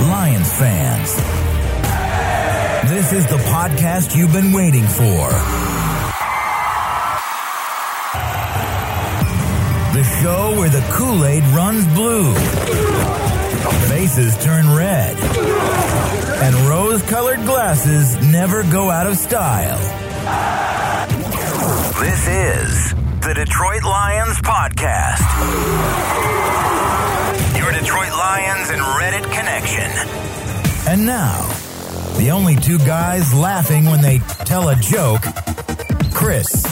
Lions fans, this is the podcast you've been waiting for. The show where the Kool Aid runs blue, faces turn red, and rose colored glasses never go out of style. This is the Detroit Lions Podcast. Your Detroit Lions and Reddit connection. And now, the only two guys laughing when they tell a joke Chris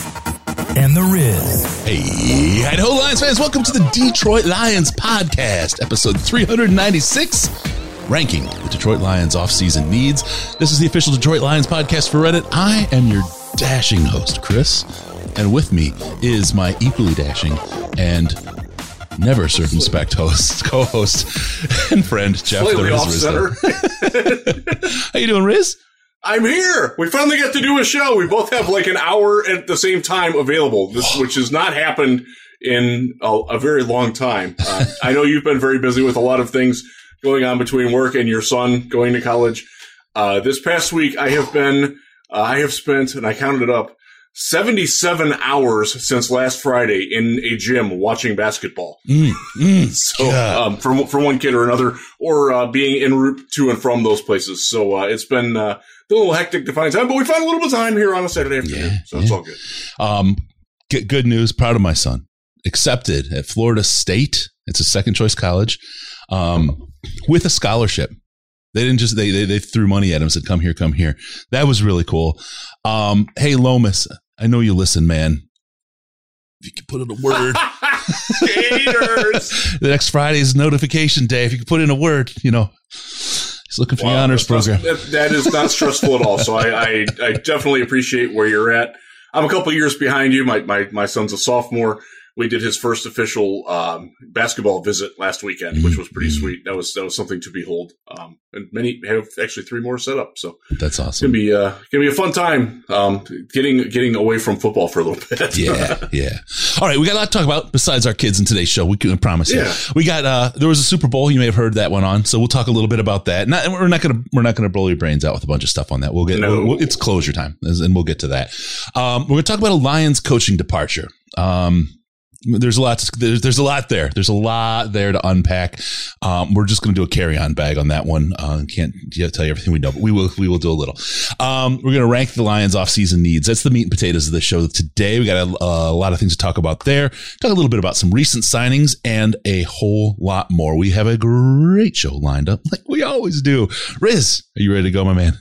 and the Riz. Hey, Idaho Lions fans, welcome to the Detroit Lions podcast, episode 396, ranking the Detroit Lions offseason needs. This is the official Detroit Lions podcast for Reddit. I am your dashing host, Chris, and with me is my equally dashing and never circumspect host, co-host, and friend Jeff the Slightly off center. How you doing, Riz? I'm here. We finally get to do a show. We both have like an hour at the same time available, this, which has not happened in a, a very long time. Uh, I know you've been very busy with a lot of things going on between work and your son going to college. Uh, this past week, I have been, uh, I have spent, and I counted it up, 77 hours since last Friday in a gym watching basketball. Mm, mm, So, um, from from one kid or another, or uh, being en route to and from those places. So uh, it's been uh, a little hectic to find time, but we found a little bit of time here on a Saturday afternoon, Yeah, so it's all good. Um, g- good news. Proud of my son. Accepted at Florida State. It's a second choice college, um, with a scholarship. They didn't just they, they they threw money at him. Said, "Come here, come here." That was really cool. Um, hey Lomas, I know you listen, man. If you could put in a word, the next Friday is notification day. If you could put in a word, you know, he's looking for the honors not- program. that- that is not stressful at all. So I, I I definitely appreciate where you're at. I'm a couple years behind you. My my my son's a sophomore. We did his first official um, basketball visit last weekend, which was pretty Mhm. sweet. That was that was something to behold. Um, and many have actually three more set up. So That's It's gonna awesome. be uh, gonna be a fun time. Um, getting getting away from football for a little bit. yeah, yeah. All right, we got a lot to talk about besides our kids in today's show. We can promise you. Yeah. We got uh there was a Super Bowl. You may have heard that one on, so we'll talk a little bit about that. Not, we're not gonna we're not gonna blow your brains out with a bunch of stuff on that. We'll get No. we'll- it's closure time, and we'll get to that. Um, we're gonna talk about a Lions coaching departure. Um, there's a lot. To, there's, there's a lot there. There's a lot there to unpack. Um, we're just going to do a carry on bag on that one. Uh, can't tell you everything we know, but we will. We will do a little. Um, we're going to rank the Lions off season needs. That's the meat and potatoes of the show today. We got a, a lot of things to talk about there. Talk a little bit about some recent signings and a whole lot more. We have a great show lined up, like we always do. Riz, are you ready to go, my man?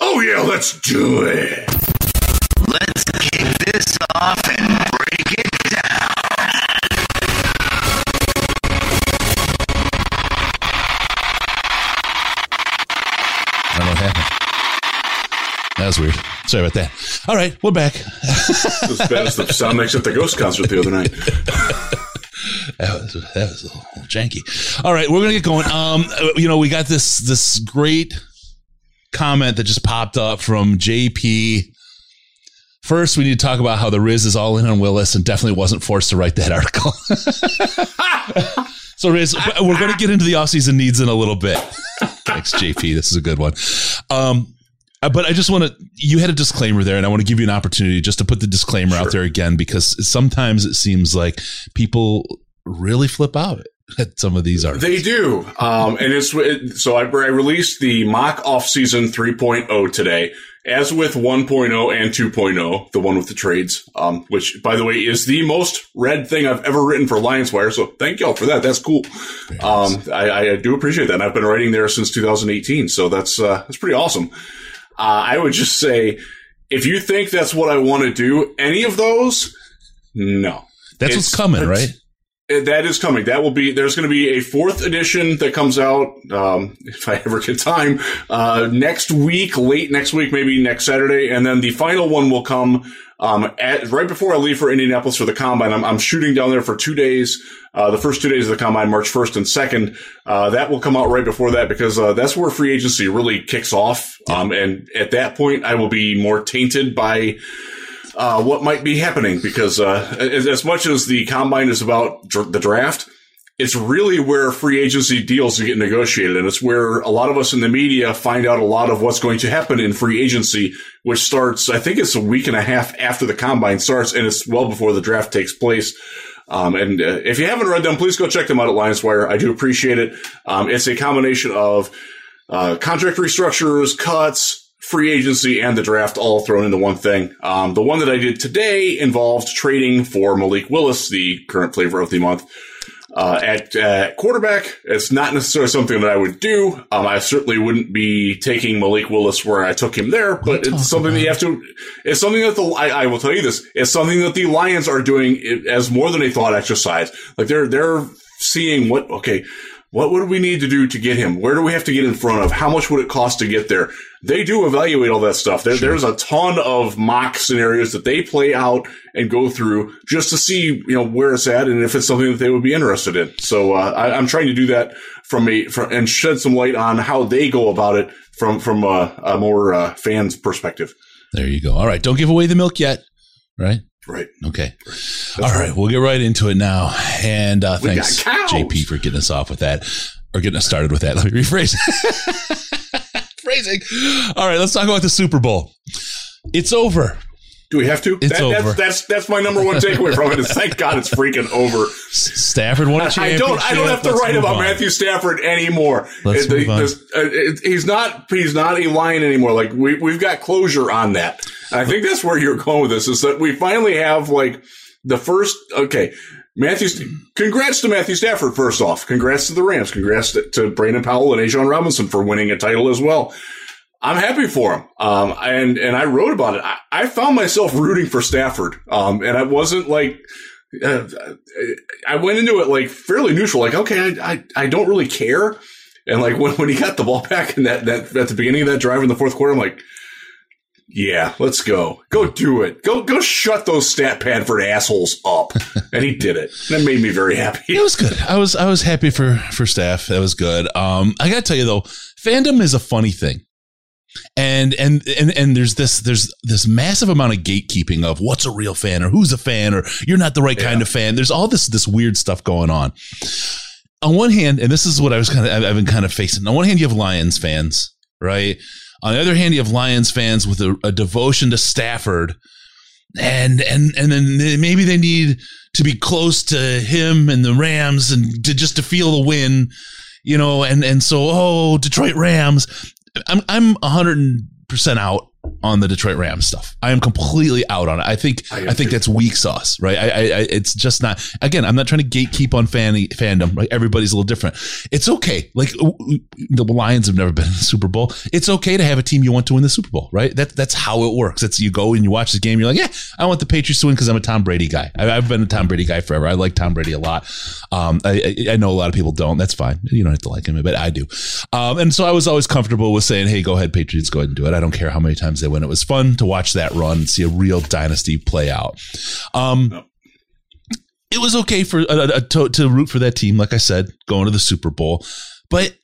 Oh yeah, let's do it. Let's kick this off and break it down. That was weird. Sorry about that. All right, we're back. As bad as the sound mix at the Ghost concert the other night. That was that was a little janky. All right, we're gonna get going. Um, you know, we got this this great comment that just popped up from JP. First, we need to talk about how the Riz is all in on Willis and definitely wasn't forced to write that article. so, Riz, we're going to get into the offseason needs in a little bit. Thanks, JP. This is a good one. Um, uh, but I just want to, you had a disclaimer there, and I want to give you an opportunity just to put the disclaimer out there again because sometimes it seems like people really flip out at some of these articles. They do, um, and it's it, so I, I released the mock off-season 3.0 today. As with 1.0 and 2.0, the one with the trades, um, which by the way is the most read thing I've ever written for Lions Wire. So thank y'all for that. That's cool. Um, I, I do appreciate that. And I've been writing there since 2018, so that's uh, that's pretty awesome. Uh, I would just say, if you think that's what I want to do, any of those, no. That's It's- what's coming, right? that is coming. That will be. There's going to be a fourth edition that comes out um, if I ever get time uh, next week, late next week, maybe next Saturday, and then the final one will come um, at, right before I leave for Indianapolis for the combine. I'm, I'm shooting down there for two days. Uh, the first two days of the combine, March 1st and 2nd. Uh, that will come out right before that because uh, that's where free agency really kicks off. Um, and at that point, I will be more tainted by uh, what might be happening because uh, as, as, much as the combine is about dr- the draft, it's really where free agency deals get negotiated, and it's where a lot of us in the media find out a lot of what's going to happen in free agency, which starts. I think it's a week and a half after the combine starts, and it's well before the draft takes place. Um, and uh, if you haven't read them, please go check them out at Lions Wire. I do appreciate it. Um, it's a combination of uh, contract restructures, cuts, free agency and the draft all thrown into one thing. Um, the one that I did today involved trading for Malik Willis, the current flavor of the month. Uh, at uh, quarterback, it's not necessarily something that I would do. Um, I certainly wouldn't be taking Malik Willis where I took him there, but it's something that you have to. It's something that the I, I, will tell you this. It's something that the Lions are doing as more than a thought exercise. Like they're they're seeing what okay what would we need to do to get him? Where do we have to get in front of? How much would it cost to get there? They do evaluate all that stuff. There, sure. There's a ton of mock scenarios that they play out and go through just to see, you know, where it's at and if it's something that they would be interested in. So uh, I, am trying to do that from a from, and shed some light on how they go about it from from a, a more uh, fans perspective. There you go. All right, don't give away the milk yet. Right. Right. Okay. That's All right. right. We'll get right into it now. And uh, thanks, JP, for getting us off with that or getting us started with that. Let me rephrase. Phrasing. All right. Let's talk about the Super Bowl. It's over. Do we have to? It's that, over. That's, that's, that's my number one takeaway from it. Is thank God it's freaking over. Stafford won a championship. I don't. I don't have to Let's write about on. Matthew Stafford anymore. Let's it, move on. This, uh, it, he's not. He's not a lion anymore. Like we we've got closure on that. And I think that's where you're going with this. Is that we finally have like the first. Okay, Matthew. Congrats to Matthew Stafford. First off, congrats to the Rams. Congrats to, to Brandon Powell and A'Shawn Robinson for winning a title as well. I'm happy for him. Um, and, and I wrote about it. I, I found myself rooting for Stafford. Um, and I wasn't like, uh, I went into it like fairly neutral, like, okay, I, I, I, don't really care. And like when, when he got the ball back in that, that, at the beginning of that drive in the fourth quarter, I'm like, yeah, let's go. Go do it. Go go shut those stat Padford assholes up. and he did it. That made me very happy. It was good. I was I was happy for for staff. That was good. Um I gotta tell you though, fandom is a funny thing and and and and there's this there's this massive amount of gatekeeping of what's a real fan or who's a fan or you're not the right yeah. kind of fan. There's all this this weird stuff going on. On one hand, and this is what I was kind of I've been kind of facing. On one hand, you have Lions fans, right? On the other hand, you have Lions fans with a, a devotion to Stafford, and and and then maybe they need to be close to him and the Rams and to just to feel the win you know, and and so oh Detroit Rams, I'm I'm 100 percent out on the Detroit Rams stuff. I am completely out on it. I think I, I think that's weak sauce, right? I, I, I, it's just not. Again, I'm not trying to gatekeep on fan fandom. Right? Everybody's a little different. It's okay. Like the Lions have never been in the Super Bowl. It's okay to have a team you want to win the Super Bowl, right? That that's how it works. It's you go and you watch the game. You're like, yeah, I want the Patriots to win because I'm a Tom Brady guy. I, have been a Tom Brady guy forever. I like Tom Brady a lot. Um, I, I know a lot of people don't. That's fine. You don't have to like him, but I do. Um, and so I was always comfortable with saying, hey, go ahead, Patriots, go ahead and do it. I don't care how many times they win. It was fun to watch that run and see a real dynasty play out. Um, It was okay for uh, to, to root for that team, like I said, going to the Super Bowl, but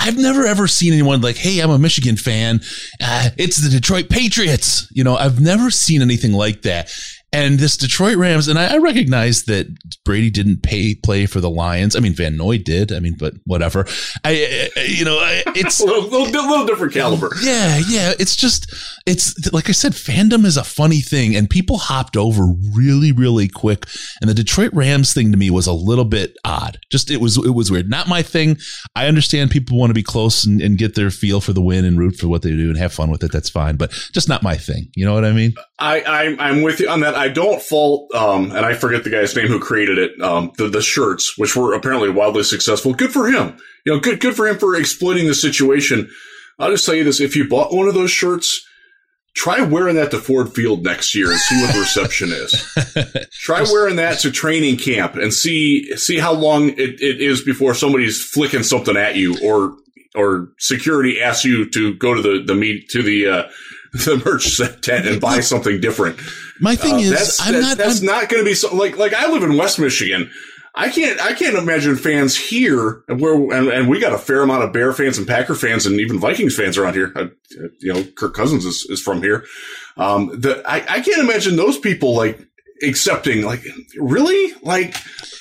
I've never ever seen anyone like, "Hey, I'm a Michigan fan. Uh, it's the Detroit Patriots." You know, I've never seen anything like that. And this Detroit Rams, and I, I recognize that Brady didn't pay play for the Lions. I mean, Van Noy did. I mean, but whatever. I, I you know, it's a little, little, little, different caliber. Yeah, yeah. It's just, it's like I said, fandom is a funny thing, and people hopped over really, really quick. And the Detroit Rams thing to me was a little bit odd. Just it was, it was weird. Not my thing. I understand people want to be close and, and get their feel for the win and root for what they do and have fun with it. That's fine, but just not my thing. You know what I mean? I, I I'm with you on that. I don't fault, um, and I forget the guy's name who created it. Um, the the shirts, which were apparently wildly successful. Good for him. You know, good good for him for exploiting the situation. I'll just tell you this: if you bought one of those shirts, try wearing that to Ford Field next year and see what the reception is. try wearing that to training camp and see see how long it, it is before somebody's flicking something at you or or security asks you to go to the the meet to the uh, the merch tent and buy something different. My thing Uh, is, that's, I'm that- not. That's I'm- not going to be so, like like I live in West Michigan. I can't I can't imagine fans here and where and, and we got a fair amount of Bear fans and Packer fans and even Vikings fans around here. Uh, you know, Kirk Cousins is, is from here. Um, the I, I can't imagine those people like accepting like really like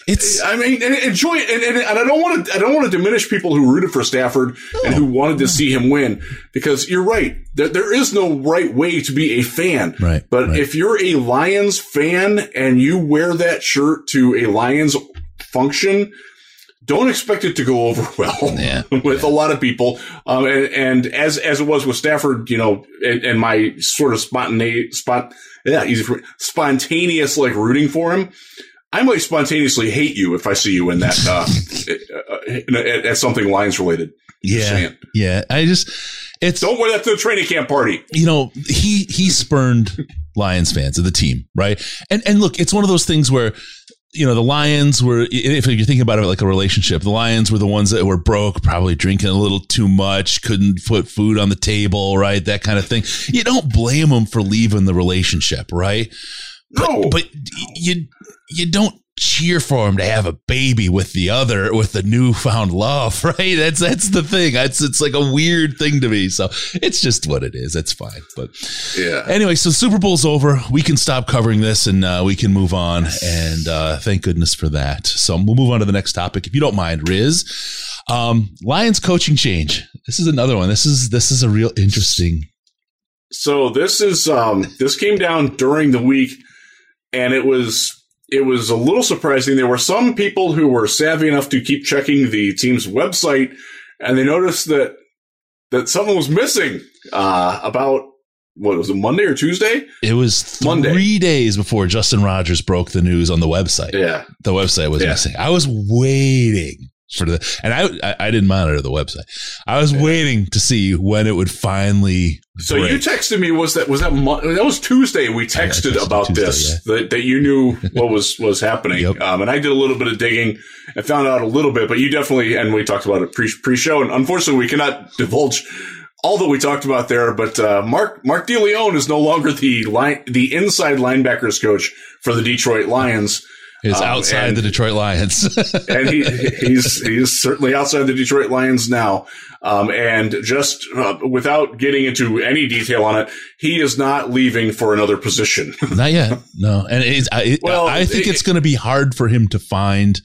it's I mean, and enjoy it, and, and, and I don't want to. I don't want to diminish people who rooted for Stafford and who wanted to see him win, because you're right. There, there is no right way to be a fan. Right, But right. if you're a Lions fan and you wear that shirt to a Lions function, don't expect it to go over well Yeah, with a lot of people. Um, and, and as as it was with Stafford, you know, and, and my sort of spontaneous spot, yeah, easy for me, spontaneous like rooting for him. I might spontaneously hate you if I see you in that uh, at, at something Lions related. Yeah, yeah. I just it's Don't wear that to the training camp party. you know he he spurned Lions fans of the team, right? And and look, it's one of those things where you know the Lions were if you're thinking about it like a relationship, the Lions were the ones that were broke, probably drinking a little too much, couldn't put food on the table, right? That kind of thing. You don't blame them for leaving the relationship, right? No, But you you don't cheer for him to have a baby with the other with the newfound love, right? That's that's the thing. It's it's like a weird thing to me. So it's just what it is. It's fine. But yeah. anyway, so Super Bowl's over. We can stop covering this and uh, we can move on. And uh, thank goodness for that. So we'll move on to the next topic, if you don't mind, Riz. Um, Lions coaching change. This is another one. This is this is a real interesting. So this is um this came down during the week and it was it was a little surprising. There were some people who were savvy enough to keep checking the team's website and they noticed that that something was missing uh about what was it Monday or Tuesday? It was three Monday. days before Justin Rogers broke the news on the website. Yeah. the website was Yeah. missing. I was waiting for the, and I, I, didn't monitor the website. I was waiting to see when it would finally. So break. you texted me was that was that that was Tuesday we texted texted about Tuesday, this that, that you knew what was was happening Yep. um, and I did a little bit of digging and found out a little bit but you definitely and we talked about it pre pre show and unfortunately we cannot divulge all that we talked about there but uh, Mark Mark DeLeone is no longer the line the inside linebackers coach for the Detroit Lions is um, outside the Detroit Lions. and he he's he's certainly outside the Detroit Lions now. Um, and just uh, without getting into any detail on it, he is not leaving for another position. Not yet. No, and it's, I, Well, I think it- it's going to be hard for him to find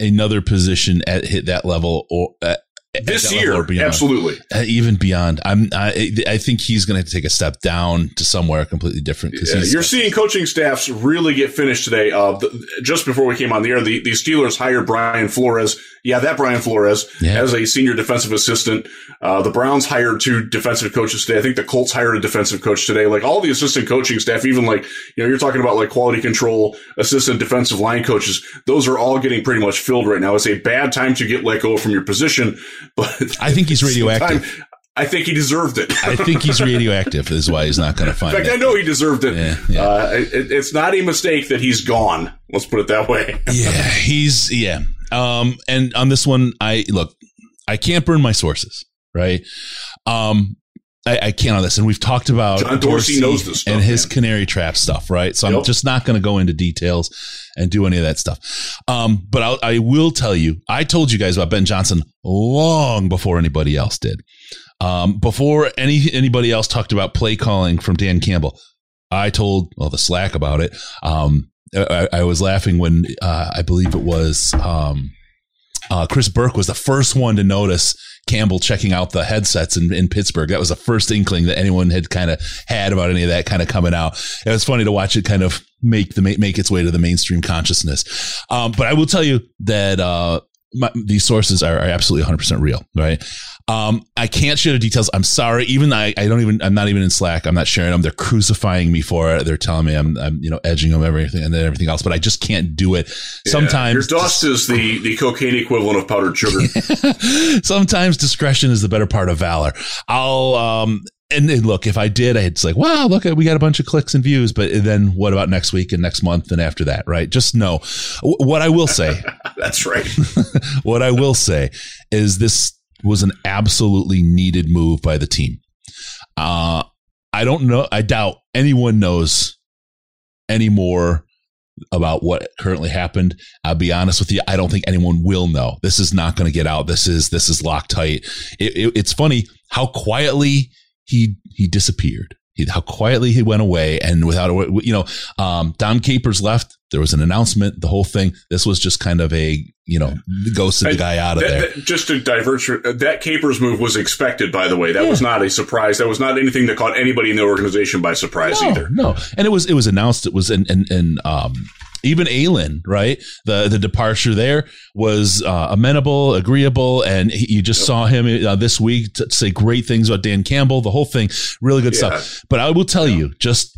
another position at hit that level or at, at this year, beyond. absolutely. Uh, even beyond. I'm. I, I think he's going to take a step down to somewhere completely different Yeah, you're seeing coaching staffs really get finished today. Uh, the, just before we came on the air, the, the Steelers hired Brian Flores. Yeah, that Brian Flores Yeah. as a senior defensive assistant. Uh, the Browns hired two defensive coaches today. I think the Colts hired a defensive coach today. Like all the assistant coaching staff, even like, you know, you're talking about like quality control, assistant defensive line coaches. Those are all getting pretty much filled right now. It's a bad time to get let go from your position, but I think he's at the same radioactive. time, I think he deserved it. I think he's radioactive. Is why he's not going to find. In fact, it. I know he deserved it. Yeah, yeah. Uh, it. It's not a mistake that he's gone. Let's put it that way. yeah, he's yeah. Um, and on this one, I look, I can't burn my sources, right? Um, I, I can't on this, and we've talked about John Dorsey knows this stuff, and his man. canary trap stuff, right? So I'm just not going to go into details and do any of that stuff. Um, but I'll, I will tell you, I told you guys about Ben Johnson long before anybody else did. Um, before any anybody else talked about play calling from Dan Campbell, I told well the Slack about it. Um, I, I was laughing when uh, I believe it was um, uh, Chris Burke was the first one to notice Campbell checking out the headsets in, in Pittsburgh. That was the first inkling that anyone had kind of had about any of that kind of coming out. It was funny to watch it kind of make the make its way to the mainstream consciousness. Um, but I will tell you that uh, my, these sources are, are absolutely 100% real, right? Um, I can't share the details. I'm sorry. Even I, I don't even, I'm not even in Slack. I'm not sharing them. They're crucifying me for it. They're telling me I'm, I'm, you know, edging them everything and then everything else, but I just can't do it. Sometimes your dust is the the cocaine equivalent of powdered sugar. sometimes discretion is the better part of valor. I'll um and, and look, if I did, it's like, wow, look, we got a bunch of clicks and views. But then what about next week and next month and after that, right? Just know what I will say. That's right. what I will say is this was an absolutely needed move by the team. Uh, I don't know. I doubt anyone knows anymore about what currently happened. I'll be honest with you. I don't think anyone will know. This is not going to get out. This is this is locked tight. It, it, it's funny how quietly he he disappeared. He, how quietly he went away, and without you know, um, Dom Capers left. There was an announcement. The whole thing. This was just kind of a you know ghosted the guy out of that, there. That, just to divert, that Capers move was expected. By the way, that yeah. was not a surprise. That was not anything that caught anybody in the organization by surprise no, either. No, and it was it was announced. It was and and and um even Aylen, right? The the departure there was uh, amenable, agreeable, and he, you just yep. saw him uh, this week to say great things about Dan Campbell. The whole thing, really good yeah. stuff. But I will tell yeah. you, just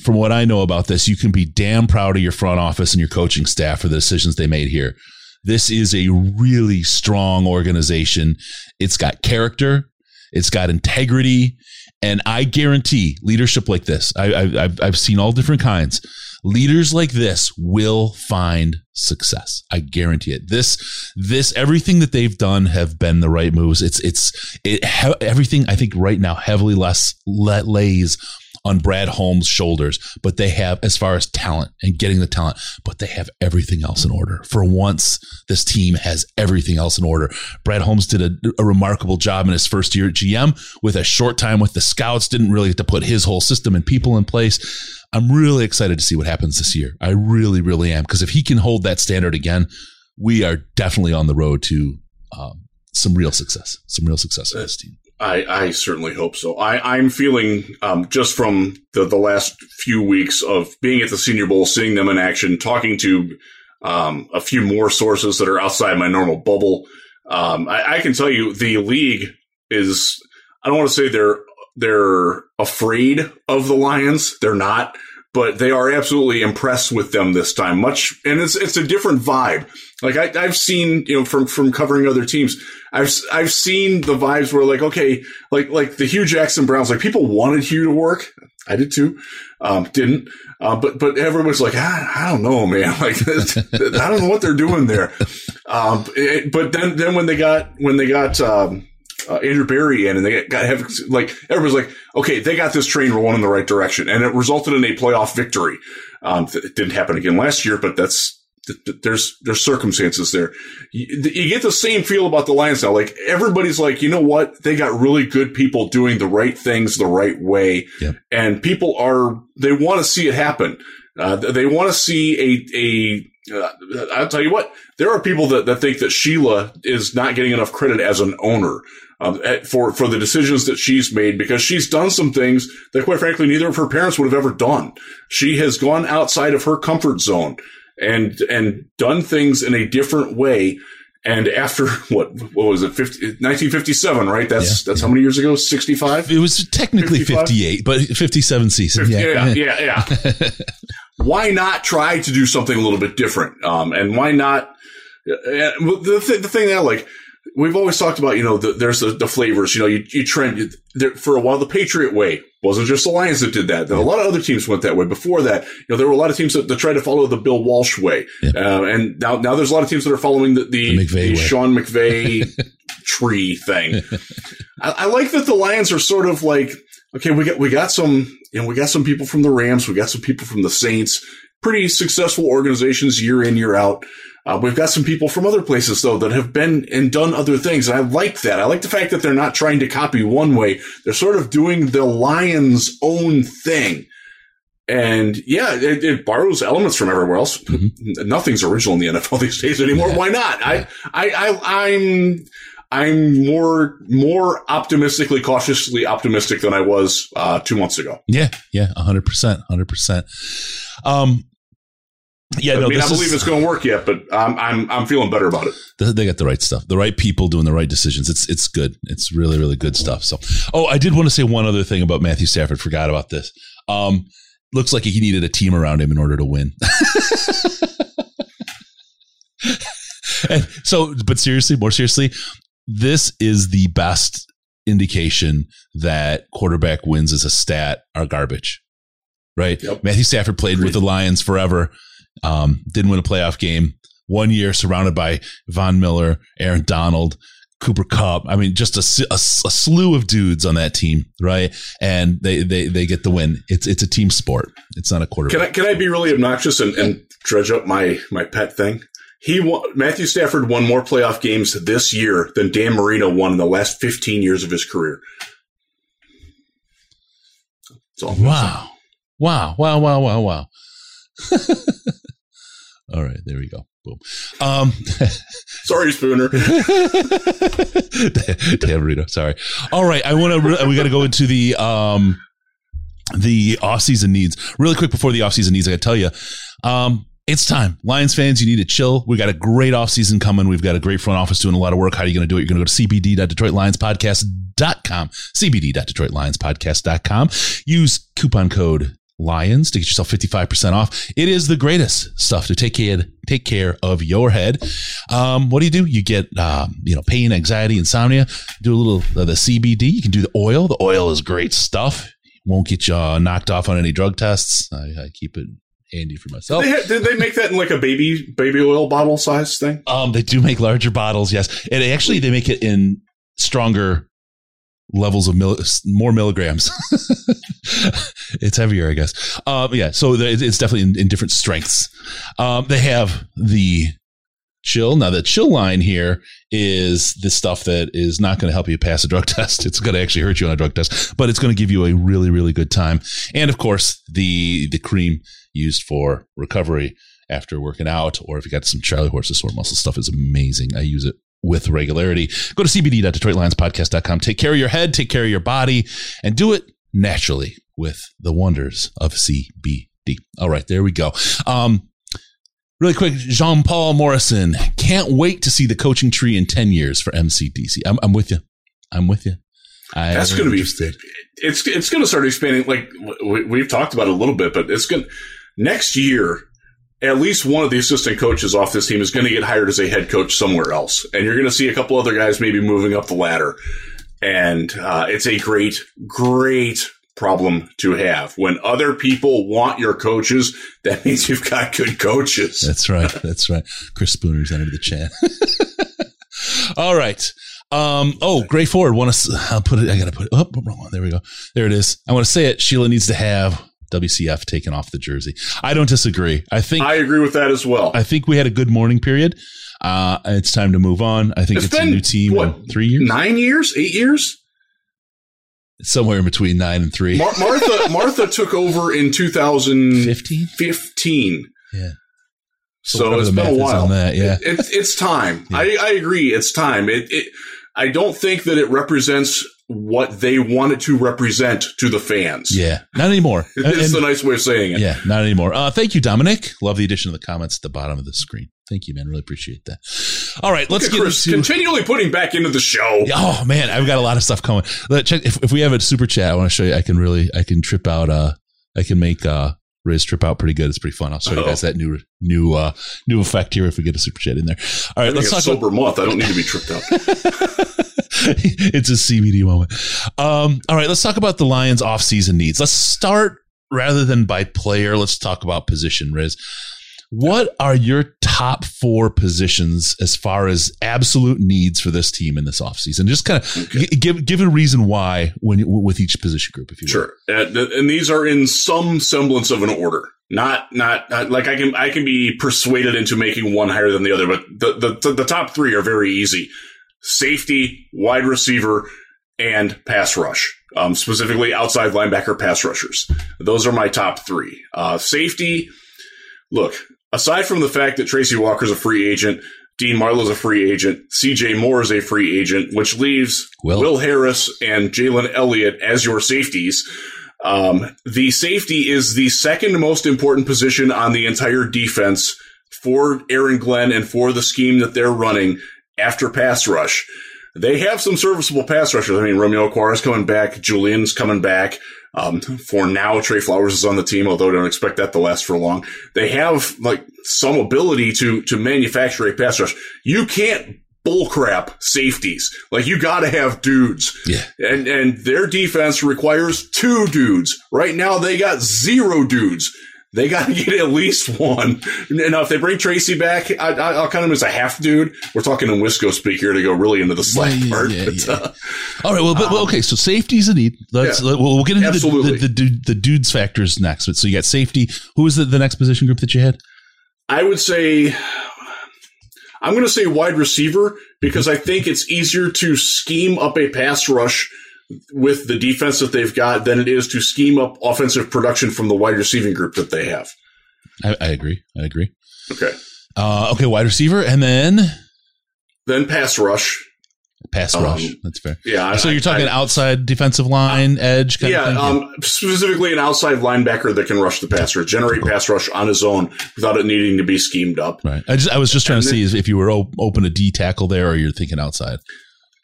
from what I know about this, you can be damn proud of your front office and your coaching staff for the decisions they made here. This is a really strong organization. It's got character. It's got integrity. And I guarantee leadership like this, I, have I've seen all different kinds leaders like this will find success. I guarantee it. This, this, everything that they've done have been the right moves. It's, it's, it, everything I think right now heavily less lays on Brad Holmes' shoulders, but they have, as far as talent and getting the talent, but they have everything else in order. For once, this team has everything else in order. Brad Holmes did a, a remarkable job in his first year at GM with a short time with the scouts, didn't really get to put his whole system and people in place. I'm really excited to see what happens this year. I really, really am. Because if he can hold that standard again, we are definitely on the road to um, some real success, some real success with this team. I, I certainly hope so. I, I'm feeling um, just from the, the last few weeks of being at the Senior Bowl, seeing them in action, talking to um, a few more sources that are outside my normal bubble. Um, I, I, can tell you the league is. I don't want to say they're they're afraid of the Lions. They're not, but they are absolutely impressed with them this time. Much, and it's it's a different vibe. Like I, have seen, you know, from from covering other teams, I've I've seen the vibes where like, okay, like like the Hue Jackson Browns, like people wanted Hue to work. I did too, um, didn't. Uh, but but everyone's like, ah, I don't know, man. Like I don't know what they're doing there. Um, it, but then then when they got when they got um, uh, Andrew Berry in, and they got have like everybody's like, okay, they got this train rolling in the right direction, and it resulted in a playoff victory. Um, it didn't happen again last year, but that's there's there's circumstances there. You, you, get the same feel about the Lions now. Like everybody's like, you know what? They got really good people doing the right things the right way, yep. and people are they want to see it happen. Uh, they want to see a a uh, I'll tell you what, there are people that, that think that Sheila is not getting enough credit as an owner um, for for the decisions that she's made because she's done some things that, quite frankly, neither of her parents would have ever done. She has gone outside of her comfort zone and and done things in a different way. And after what what was it 50, 1957 right that's yeah, that's yeah. how many years ago 65 it was technically 55? 58 but 57 season 50, yeah yeah yeah, yeah. why not try to do something a little bit different um, and why not uh, the, th- the thing that like we've always talked about, you know, the, there's the, the, flavors, you know, you, you trend you, there, for a while, the Patriot way wasn't just the Lions that did that. Then a lot of other teams went that way. Before that, you know, there were a lot of teams that, that tried to follow the Bill Walsh way. Yeah. Uh, and now, now there's a lot of teams that are following the, the, the, the Sean McVay tree thing. I, I like that the Lions are sort of like, okay, we got, we got some, you know, we got some people from the Rams. We got some people from the Saints, pretty successful organizations year in, year out. Uh, we've got some people from other places though that have been and done other things. And I like that. I like the fact that they're not trying to copy one way. They're sort of doing the Lions own thing. And yeah, it, it borrows elements from everywhere else. Mm-hmm. Nothing's original in the NFL these days anymore. Yeah. Why not? Yeah. I, I, I, I'm, I'm more more optimistically, cautiously optimistic than I was uh, two months ago. Yeah, yeah, hundred percent, hundred percent. Um, yeah, I no, mean, I believe is, it's going to work yet, but I'm I'm I'm feeling better about it. They got the right stuff, the right people doing the right decisions. It's it's good. It's really really good stuff. So, oh, I did want to say one other thing about Matthew Stafford. Forgot about this. Um, looks like he needed a team around him in order to win. and so, but seriously, more seriously, this is the best indication that quarterback wins as a stat are garbage. Right? Yep. Matthew Stafford played with the Lions forever. Um, didn't win a playoff game. One year surrounded by Von Miller, Aaron Donald, Cooper Kupp. I mean, just a, a, a, slew of dudes on that team, right? And they, they, they get the win. It's it's a team sport. It's not a quarterback. Can I can I be really obnoxious and, and dredge up my my pet thing? He won, Matthew Stafford won more playoff games this year than Dan Marino won in the last 15 years of his career. Wow. Wow. Wow. Wow. Wow. Wow. All right. There we go. Boom. Um, sorry, Spooner. Damn, Rito. Sorry. All right. I want to, we got to go into the, um, the off season needs really quick before the off season needs. I got to tell you, um, it's time. Lions fans, you need to chill. We got a great offseason coming. We've got a great front office doing a lot of work. How are you going to do it? You're going to go to cbd.detroitlionspodcast.com, cbd.detroitlionspodcast.com. Use coupon code Lions to get yourself 55% off. It is the greatest stuff to take care, take care of your head. Um, what do you do? You get, um, you know, pain, anxiety, insomnia. Do a little of the CBD. You can do the oil. The oil is great stuff. Won't get you uh, knocked off on any drug tests. I, I keep it handy for myself. Did they, did they, make that in like a baby baby oil bottle size thing? Um, they do make larger bottles, yes. And actually, they make it in stronger levels of mil- more milligrams. it's heavier, I guess. Um, yeah, so it's definitely in, in different strengths. Um, they have the chill. Now, the chill line here is the stuff that is not going to help you pass a drug test. It's going to actually hurt you on a drug test, but it's going to give you a really, really good time. And of course, the the cream used for recovery after working out, or if you got some Charlie horse sore muscle stuff, is amazing. I use it with regularity. Go to cbd.detroitlionspodcast.com. Take care of your head, take care of your body, and do it naturally with the wonders of CBD. All right, there we go. Um, really quick, Jean Paul Morrison can't wait to see the coaching tree in 10 years for MCDC. I'm, I'm with you. I'm with you. I That's going to be, it's, it's going to start expanding. Like we, we've talked about a little bit, but it's going to, next year, at least one of the assistant coaches off this team is going to get hired as a head coach somewhere else. And you're going to see a couple other guys maybe moving up the ladder. And uh, it's a great, great problem to have. When other people want your coaches, that means you've got good coaches. That's right. That's right. Chris Spooner's entered the chat. All right. Um, oh, Gray Ford. Want to? I'll put it. I gotta put it. Oh, wrong one. There we go. There it is. I want to say it. Sheila needs to have WCF taken off the jersey. I don't disagree. I think I agree with that as well. I think we had a good mourning period. Uh, it's time to move on. I think it's, it's been, a new team. What, three years? Nine years? Eight years? somewhere in between nine and three. Mar- Martha Martha took over in 2015. 15. Yeah. So, so it's been a while. That, yeah. It, it, it's time. yeah. I, I agree. It's time. It, it, I don't think that it represents what they wanted to represent to the fans. Yeah, not anymore. it's a nice way of saying it. Yeah, not anymore. Uh, thank you, Dominic. Love the addition of the comments at the bottom of the screen. Thank you, man. Really appreciate that. All right, let's get Chris into continually putting back into the show. Oh man, I've got a lot of stuff coming. Let check if, if we have a super chat. I want to show you. I can really, I can trip out. Uh, I can make uh Riz trip out pretty good. It's pretty fun. I'll show you guys that new new uh new effect here if we get a super chat in there. All right, let's talk sober about- month. I don't need to be tripped out. it's a CBD moment. Um, all right, let's talk about the Lions off-season needs. Let's start rather than by player. Let's talk about position, Riz. What are your top four positions as far as absolute needs for this team in this offseason? Just kind of okay. give give a reason why when with each position group, if you sure. Uh, and these are in some semblance of an order. Not, not, not like I can I can be persuaded into making one higher than the other, but the the, the top three are very easy safety, wide receiver, and pass rush. Um, specifically outside linebacker pass rushers. Those are my top three. Uh, safety, look, aside from the fact that Tracy Walker's a free agent, Dean Marlowe's a free agent, CJ Moore is a free agent, which leaves Will, Will Harris and Jalen Elliott as your safeties. Um, the safety is the second most important position on the entire defense for Aaron Glenn and for the scheme that they're running after pass rush. They have some serviceable pass rushers. I mean, Romeo Okwara is coming back. Julian's coming back. Um, for now, Trey Flowers is on the team, although I don't expect that to last for long. They have like some ability to, to manufacture a pass rush. You can't bullcrap safeties. Like you got to have dudes. Yeah. And and their defense requires two dudes. Right now they got zero dudes. They got to get at least one. Now, if they bring Tracy back, I, will count him as a half dude. We're talking in Wisco speak here to go really into the slack yeah, part. Yeah, but. Uh, All right. Well, but, well, okay. So safety's a need. Let's we'll, we'll, get into the, the, the, the, dudes factors next. But so you got safety. Who was the, the next position group that you had? I would say I'm going to say wide receiver because I think it's easier to scheme up a pass rush with the defense that they've got than it is to scheme up offensive production from the wide receiving group that they have. I, I agree. I agree. Okay. Uh, okay, wide receiver, and then then pass rush. Pass um, rush. That's fair. Yeah. So I, you're talking I, outside defensive line, edge. yeah. Um, specifically, an outside linebacker that can rush the passer, generate pass rush on his own without it needing to be schemed up. Right. I just I was just trying and to then, see if you were op- open a D tackle there, or you're thinking outside.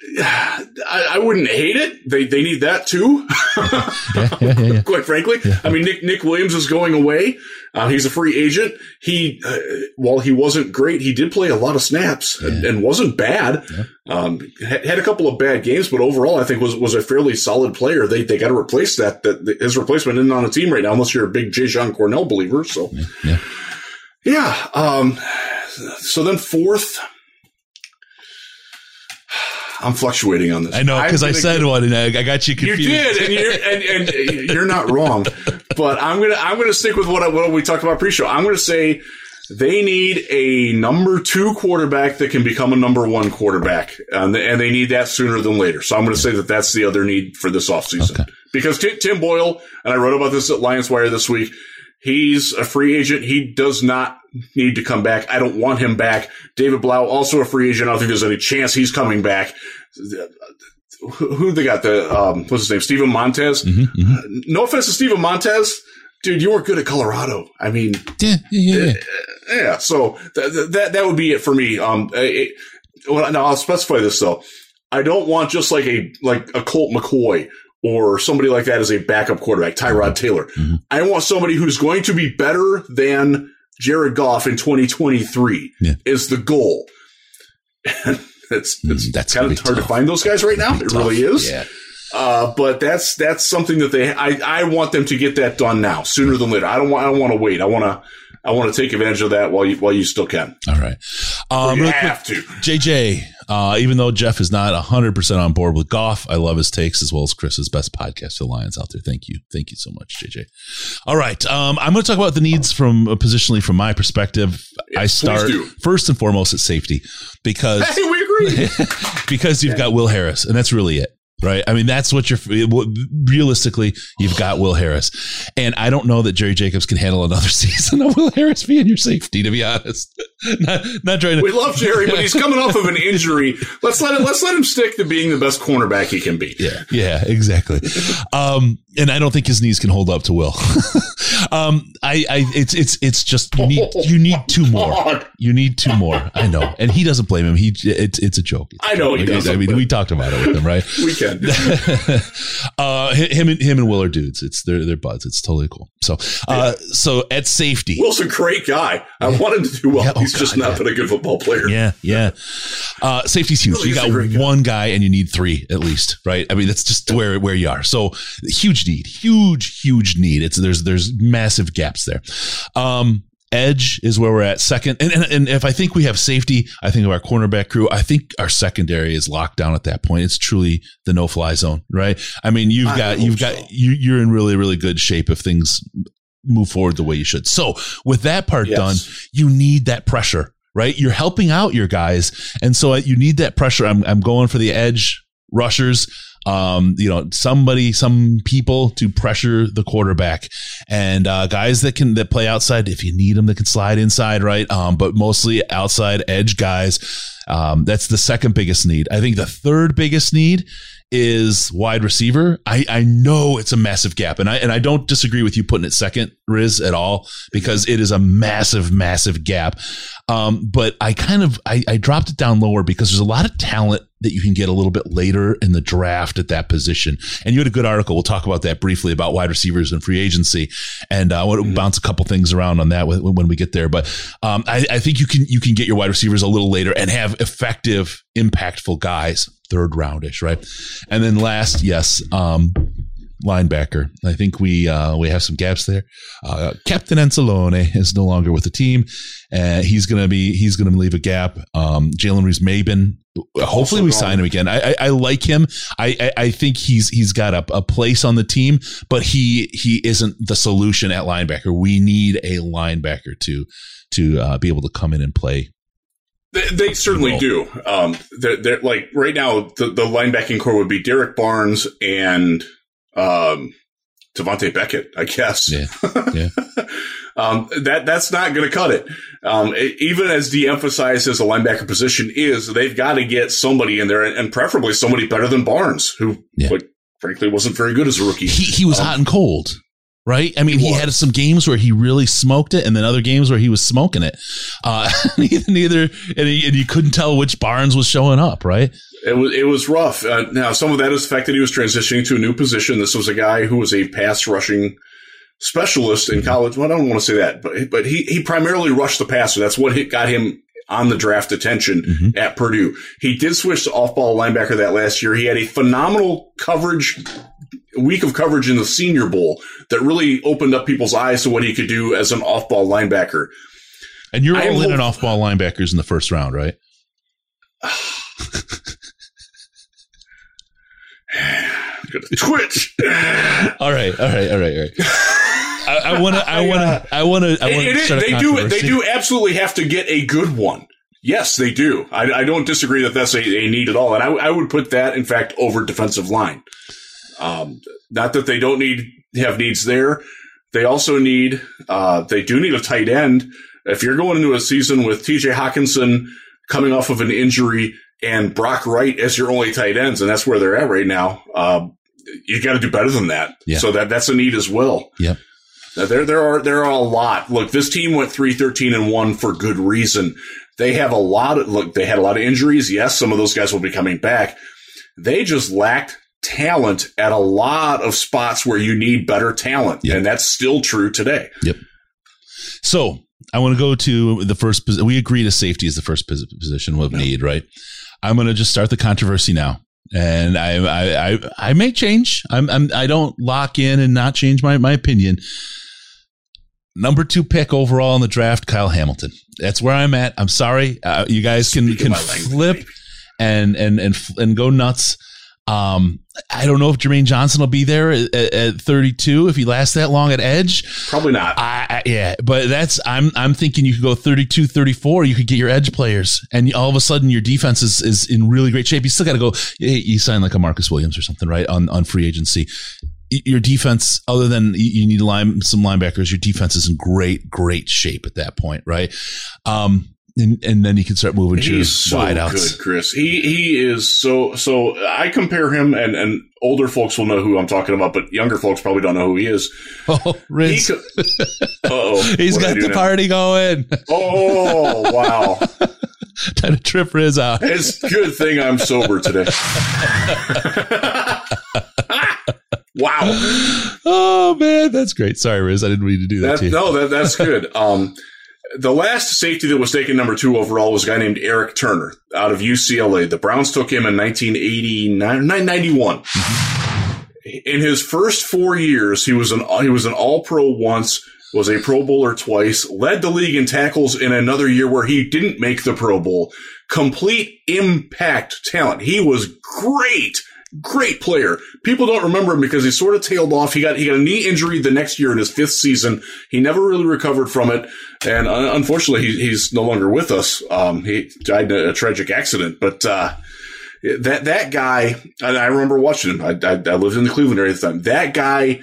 I, I, wouldn't hate it. They they need that too. yeah, yeah, yeah, Quite frankly, I mean Nick Nick Williams is going away. Uh, he's a free agent. He uh, while he wasn't great, he did play a lot of snaps and, and wasn't bad. Um, had, had, a couple of bad games, but overall, I think was was a fairly solid player. They they got to replace that. That his replacement isn't on the team right now, unless you're a big Jashon Cornell believer. So yeah, yeah. Um, so then fourth. I'm fluctuating on this. I know because I said one and I got you confused. You did, and you're and, and you're not wrong. But I'm gonna I'm gonna stick with what I, what we talked about pre-show. I'm gonna say they need a number two quarterback that can become a number one quarterback, and, and they need that sooner than later. So I'm going to say that that's the other need for this offseason. Okay. Because Tim Boyle, and I wrote about this at Lions Wire this week, he's a free agent. He does not need to come back. I don't want him back. David Blough, also a free agent. I don't think there's any chance he's coming back. Who they got? The um, what's his name? Steven Montez. Mm-hmm, mm-hmm. No offense to Steven Montez, dude. You weren't good at Colorado. I mean, yeah, yeah, yeah. Uh, yeah. So th- that that would be it for me. Um, it, well, now I'll specify this though. I don't want just like a like a Colt McCoy or somebody like that as a backup quarterback, Tyrod Taylor. Mm-hmm. I want somebody who's going to be better than Jared Goff in 2023 yeah. is the goal. it's it's, mm, that's kind of hard tough. to find those guys right now. It tough. really is. Yeah. Uh, but that's that's something that they I, I want them to get that done now sooner than later. I don't want I don't want to wait. I want to I want to take advantage of that while you while you still can. All right, um, you have quick, to. JJ, uh, even though Jeff is not hundred percent on board with Goff, I love his takes as well as Chris's best podcast for the Lions out there. Thank you, thank you so much, JJ. All right, um, I'm going to talk about the needs from uh, positionally from my perspective. I start first and foremost at safety because hey, we agree because you've got Will Harris, and that's really it right? I mean, that's what you're realistically, you've got Will Harris. And I don't know that Jerry Jacobs can handle another season of Will Harris being your safety, to be honest. Not, not trying to. We love Jerry, but he's coming off of an injury. Let's let him, let's let him stick to being the best cornerback he can be. Yeah. Yeah, exactly. Um, and I don't think his knees can hold up to Will. um, I, I, it's, it's, it's just, you need, you need two more. You need two more. I know. And he doesn't blame him. He, it's, it's a joke. It's I know he does. I mean, we talked about it with him, right? we can. uh, him and him and Will are dudes. It's they're they're buds. It's totally cool. So, uh, yeah. so at safety, Will's a great guy. I yeah. want him to do well. Yeah. Oh, He's God, just not been a good football player. Yeah, yeah. Uh, safety's huge. Really you got one guy. and you need three at least, right? I mean, that's just where where you are. So huge need, huge, huge need. It's there's there's massive gaps there. Um, edge is where we're at second. And, and, and, if I think we have safety, I think of our cornerback crew. I think our secondary is locked down at that point. It's truly the no fly zone, right? I mean, you've I got, you've so. got, you, you're in really, really good shape if things move forward the way you should. So with that part yes. done, you need that pressure, right? You're helping out your guys. And so you need that pressure. I'm, I'm going for the edge rushers um, you know, somebody, some people to pressure the quarterback and, uh, guys that can, that play outside if you need them, that can slide inside, right? Um, but mostly outside edge guys. Um, that's the second biggest need. I think the third biggest need is wide receiver. I, I know it's a massive gap and I, and I don't disagree with you putting it second Riz at all because it is a massive, massive gap. Um, but I kind of, I, I dropped it down lower because there's a lot of talent that you can get a little bit later in the draft at that position. And you had a good article. We'll talk about that briefly about wide receivers and free agency, and uh, we'll mm-hmm. bounce a couple things around on that when, when we get there. But um, I, I think you can you can get your wide receivers a little later and have effective, impactful guys third roundish, right? And then last, yes, um, linebacker. I think we uh, we have some gaps there. Uh, Captain Anzalone is no longer with the team, and he's gonna be he's gonna leave a gap. Um, Jalen Reeves-Maybin. Hopefully, we sign him again. I, I, I like him. I, I, I think he's he's got a, a place on the team, but he he isn't the solution at linebacker. We need a linebacker to to uh, be able to come in and play they, they, certainly do. Um, they're, they're, like right now, the, the linebacking corps would be Derrick Barnes and um, Devontae Beckett, I guess. Yeah. Yeah. um, that that's not going to cut it. Um, it, even as de-emphasized as the linebacker position is, they've got to get somebody in there, and, preferably somebody better than Barnes, who, yeah. frankly, wasn't very good as a rookie. He, he was um, hot and cold right? I mean, he, he had some games where he really smoked it, and then other games where he was smoking it. Uh, neither, neither, and, he, and you couldn't tell which Barnes was showing up, right? It was it was rough. Uh, now, some of that is the fact that he was transitioning to a new position. This was a guy who was a pass rushing specialist in college. Well, I don't want to say that, but but he he primarily rushed the passer. That's what got him on the draft attention mm-hmm. at Purdue. He did switch to off ball linebacker that last year. He had a phenomenal coverage week of coverage in the Senior Bowl that really opened up people's eyes to what he could do as an off ball linebacker. And you're all in on off ball linebackers in the first round, right? Twitch. all right, all right, all right, all right. I want to. I want to. I want to. I want to. They do. They do absolutely have to get a good one. Yes, they do. I, I don't disagree that that's a, a, need at all, and I, I would put that, in fact, over defensive line. Um, not that they don't need have needs there. They also need. Uh, they do need a tight end. If you're going into a season with T.J. Hockenson coming off of an injury and Brock Wright as your only tight ends, and that's where they're at right now. Um, you got to do better than that. Yeah. So that that's a need as well. Yep. Now, there there are there are a lot. Look, this team went 3-13 and 1 for good reason. They have a lot of look, they had a lot of injuries. Yes, some of those guys will be coming back. They just lacked talent at a lot of spots where you need better talent. Yep. And that's still true today. Yep. So I want to go to the first. We agree to safety is the first position of need, right? I'm going to just start the controversy now, and I I I, I may change. I'm, I'm I don't lock in and not change my my opinion. Number two pick overall in the draft, Kyle Hamilton. That's where I'm at. I'm sorry, uh, you guys can Speaking can flip and and and and go nuts. Um, I don't know if Jermaine Johnson will be there at, at, 32 if he lasts that long at edge. Probably not. I, I, yeah, but that's I'm I'm thinking you could go 32, 34. You could get your edge players, and all of a sudden your defense is, is in really great shape. You still got to go. You sign like a Marcus Williams or something, right? On on free agency. Your defense, other than you need line, some linebackers, your defense is in great, great shape at that point, right? Um, and, and then he can start moving to so wideouts. Good, Chris. He he is so so. I compare him, and and older folks will know who I'm talking about, but younger folks probably don't know who he is. Oh, Riz. He oh, he's got the now? party going. Oh wow! Trying to trip Riz out. It's good thing I'm sober today. wow. Oh man, that's great. Sorry, Riz. I didn't mean to do that. that no, that, that's good. Um, the last safety that was taken number two overall was a guy named Eric Turner out of UCLA. The Browns took him in 1989, 1991. Mm-hmm. In his first four years, he was an he was an All Pro once, was a Pro Bowler twice, led the league in tackles in another year where he didn't make the Pro Bowl. Complete impact talent. He was great great player. People don't remember him because he sort of tailed off. He got he got a knee injury the next year in his fifth season. He never really recovered from it, and uh, unfortunately, he, he's no longer with us. Um, he died in a, a tragic accident, but. Uh, that that guy, I remember watching him. I, I, I lived in the Cleveland area at the time. That guy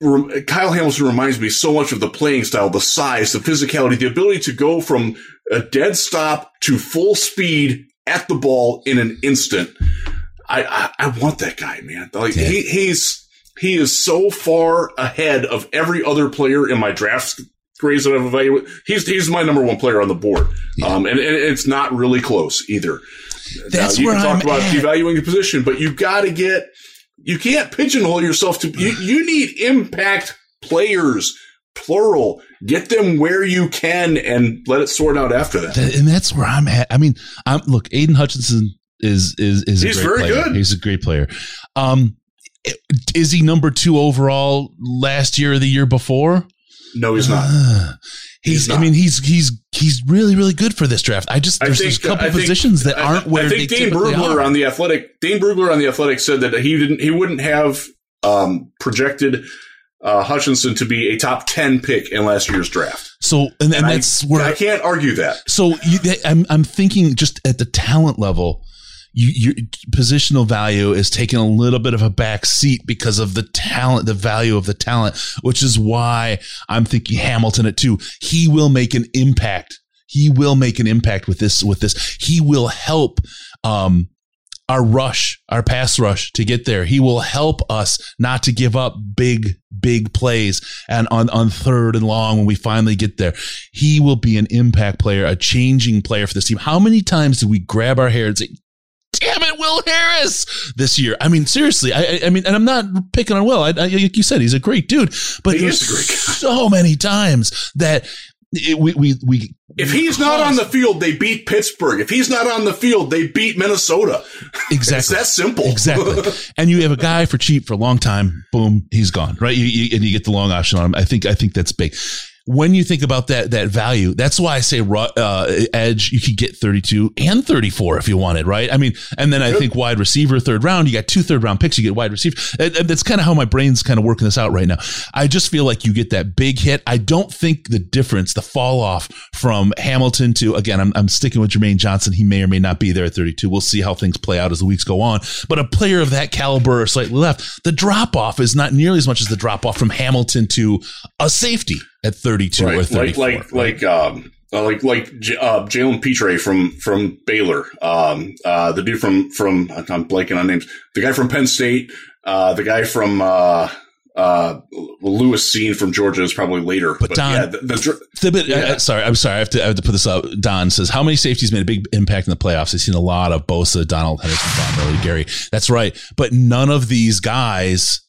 Kyle Hamilton reminds me so much of the playing style, the size, the physicality, the ability to go from a dead stop to full speed at the ball in an instant. I, I, I want that guy, man. Like yeah. he, he's he is so far ahead of every other player in my draft grades that I've evaluated. He's he's my number one player on the board, yeah. um, and, and it's not really close either. That's now, you where can talk I'm about at. devaluing a position, but you got to get. You can't pigeonhole yourself to. You, you need impact players, plural. Get them where you can, and let it sort out after that. And that's where I'm at. I mean, I'm look. Aidan Hutchinson is is is He's a great very player. good. He's a great player. Um, is he number two overall last year or the year before? No, he's not. Uh, he's. He's I mean, he's he's he's really really good for this draft. I just I there's, think- there's a couple I think- positions that aren't where I think Dane Brugler on the Athletic. Dane Brugler on the Athletic said that he didn't. He wouldn't have um, projected uh, Hutchinson to be a top ten pick in last year's draft. so and, and, And I- that's where I can't argue that. So you, I'm I'm thinking just at the talent level, you, your positional value is taking a little bit of a back seat because of the talent, the value of the talent, which is why I'm thinking Hamilton at two. He will make an impact. He will make an impact with this. With this, he will help. Um, our rush, our pass rush to get there. He will help us not to give up big, big plays and on, on third and long when we finally get there. He will be an impact player, a changing player for this team. How many times do we grab our hair and say, Damn it, Will Harris this year. I mean, seriously. I, I- mean, and I'm not picking on Will. I, I, like you said, he's a great dude. But He is a great guy. so many times that it, we we we. If he's not on the field, they beat Pittsburgh. If he's not on the field, they beat Minnesota. It's exactly that simple. Exactly. and you have a guy for cheap for a long time. Boom, he's gone. Right. You, you, and you get the long option on him. I think, I think that's big. When you think about that, that value, that's why I say uh, edge, you could get 32 and 34 if you wanted, right? I mean, and then I think wide receiver, third round, you got two third round picks, you get wide receiver. That's kind of how my brain's kind of working this out right now. I just feel like you get that big hit. I don't think the difference, the fall off from Hamilton to, again, I'm, I'm sticking with Jermaine Johnson. He may or may not be there at 32. We'll see how things play out as the weeks go on. But a player of that caliber or slightly left, the drop off is not nearly as much as the drop off from Hamilton to a safety at 32 or Right. 34. Like like like um uh, like like uh, Jalen Pitre from from Baylor, um, uh, the dude from from I'm blanking on names. The guy from Penn State, uh, the guy from uh, uh, Lewis Cine from Georgia is probably later. But Don- yeah, the, the, Thibbet, Yeah. uh, sorry, I'm sorry. I have to I have to put this up. Don says, "How many safeties made a big impact in the playoffs?" I've seen a lot of Bosa, Donald Henderson, Murray, Gary. That's right, but none of these guys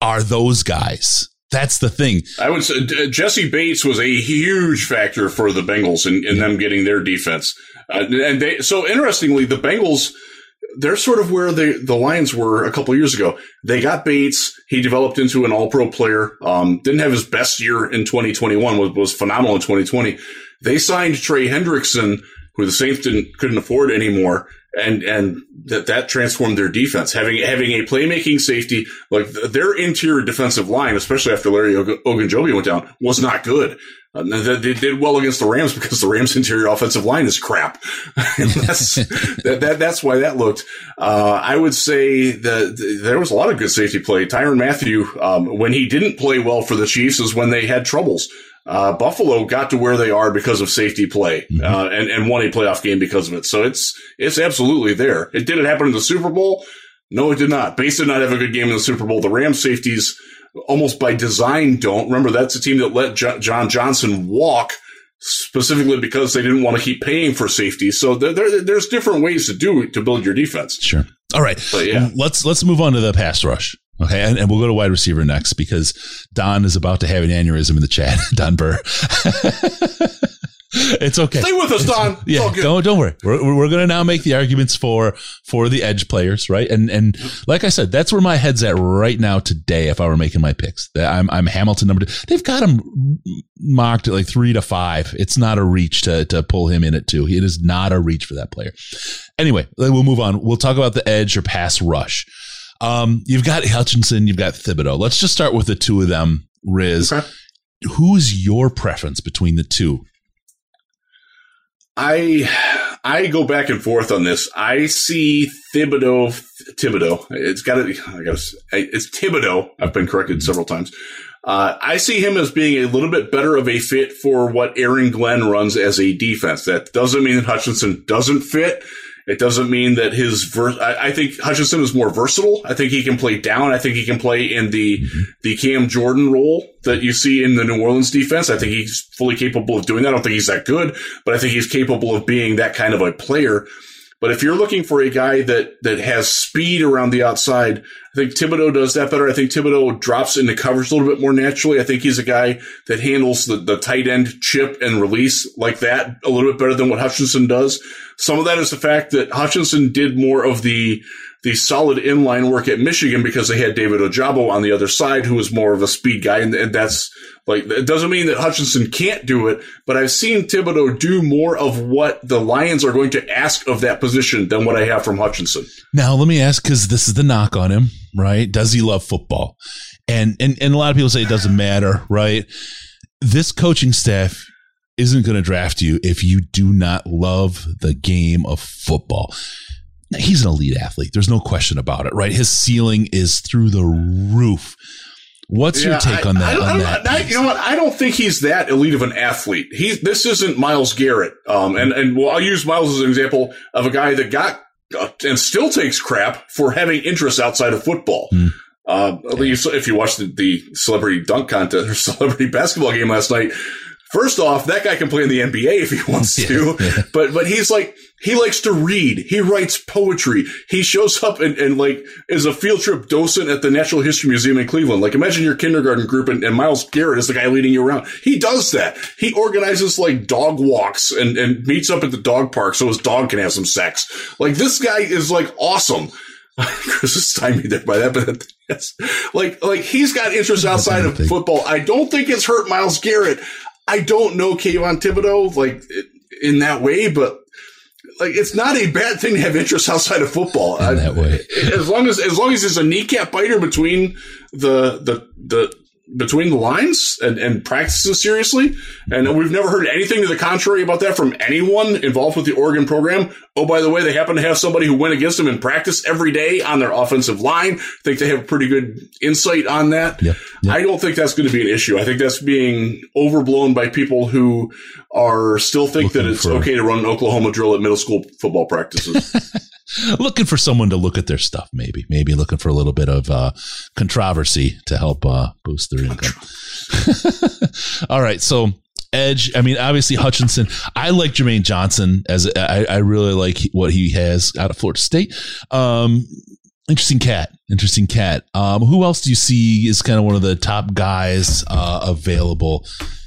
are those guys. That's the thing. I would say uh, Jessie Bates was a huge factor for the Bengals in, in them getting their defense. Uh, and they, so interestingly, the Bengals, they're sort of where the, the Lions were a couple years ago. They got Bates. He developed into an all pro player. Um, didn't have his best year in 2021 was, was phenomenal in 2020. They signed Trey Hendrickson, who the Saints didn't, couldn't afford anymore. And, and that, that transformed their defense. Having, having a playmaking safety, like their interior defensive line, especially after Larry Og- Ogunjobi went down, was not good. Uh, they, they did well against the Rams because the Rams' interior offensive line is crap. that's, that, that, that's why that looked. Uh, I would say that there was a lot of good safety play. Tyrann Mathieu, um, when he didn't play well for the Chiefs is when they had troubles. Uh, Buffalo got to where they are because of safety play, uh, and, and won a playoff game because of it. So it's, it's absolutely there. It did it happen in the Super Bowl? No, it did not. Bates did not have a good game in the Super Bowl. The Rams safeties almost by design don't. Remember, that's a team that let Jo- John Johnson walk specifically because they didn't want to keep paying for safety. So there, there, there's different ways to do it to build your defense. Sure. All right. But yeah. Let's let's move on to the pass rush. Okay, and, and we'll go to wide receiver next because Don is about to have an aneurysm in the chat. Don Burr. it's okay. Stay with us, Don. Yeah, don't don't worry. We're we're going to now make the arguments for for the edge players, right? And and like I said, that's where my head's at right now today. If I were making my picks, I'm I'm Hamilton number two. They've got him mocked at like three to five. It's not a reach to to pull him in at two. It is not a reach for that player. Anyway, we'll move on. We'll talk about the edge or pass rush. Um, you've got Hutchinson, you've got Thibodeaux. Let's just start with the two of them. Riz, Okay. who's your preference between the two? I I go back and forth on this. I see Thibodeaux. Thibodeaux. It's got to. I guess it's Thibodeaux. I've been corrected several times. Uh, I see him as being a little bit better of a fit for what Aaron Glenn runs as a defense. That doesn't mean that Hutchinson doesn't fit. It doesn't mean that his ver- I, I, think Hutchinson is more versatile. I think he can play down. I think he can play in the the Cam Jordan role that you see in the New Orleans defense. I think he's fully capable of doing that. I don't think he's that good, but I think he's capable of being that kind of a player. But if you're looking for a guy that that has speed around the outside, I think Thibodeaux does that better. I think Thibodeaux drops into coverage a little bit more naturally. I think he's a guy that handles the, the tight end chip and release like that a little bit better than what Hutchinson does. Some of that is the fact that Hutchinson did more of the the solid inline work at Michigan because they had David Ojabo on the other side, who was more of a speed guy. And, and that's like, it doesn't mean that Hutchinson can't do it, but I've seen Thibodeaux do more of what the Lions are going to ask of that position than what I have from Hutchinson. Now, let me ask, because this is the knock on him, right? Does he love football? And, and, and a lot of people say it doesn't matter, right? This coaching staff isn't going to draft you if you do not love the game of football he's an elite athlete. There's no question about it, right? His ceiling is through the roof. What's yeah, your take I, on that? on that I, you know what? I don't think he's that elite of an athlete. He this isn't Myles Garrett. Um, and and well, I'll use Myles as an example of a guy that got uh, and still takes crap for having interests outside of football. Mm. Uh, yeah. if you watched the, the celebrity dunk contest or celebrity basketball game last night, First off, that guy can play in the NBA if he wants to, yeah. but but he's like he likes to read. He writes poetry. He shows up and, and like is a field trip docent at the Natural History Museum in Cleveland. Like imagine your kindergarten group and, and Myles Garrett is the guy leading you around. He does that. He organizes like dog walks and and meets up at the dog park so his dog can have some sex. Like this guy is like awesome. Chris is stymied there by that, but yes, like like he's got interests outside of football. I don't think it's hurt Myles Garrett. I don't know Kayvon Thibodeaux like in that way, but like it's not a bad thing to have interests outside of football. In that way, as long as as long as there's a kneecap biter between the the the between the lines and, and practices seriously. And we've never heard anything to the contrary about that from anyone involved with the Oregon program. Oh, by the way, they happen to have somebody who went against them in practice every day on their offensive line. I think they have pretty good insight on that. Yep, yep. I don't think that's going to be an issue. I think that's being overblown by people who are still think Looking that it's okay to run an Oklahoma drill at middle school football practices. looking for someone to look at their stuff, maybe, maybe looking for a little bit of uh, controversy to help uh, boost their income. All right, so edge. I mean, obviously Hutchinson. I like Jermaine Johnson as I, I really like what he has out of Florida State. Um, interesting cat. Interesting cat. Um, who else do you see is kind of one of the top guys uh, available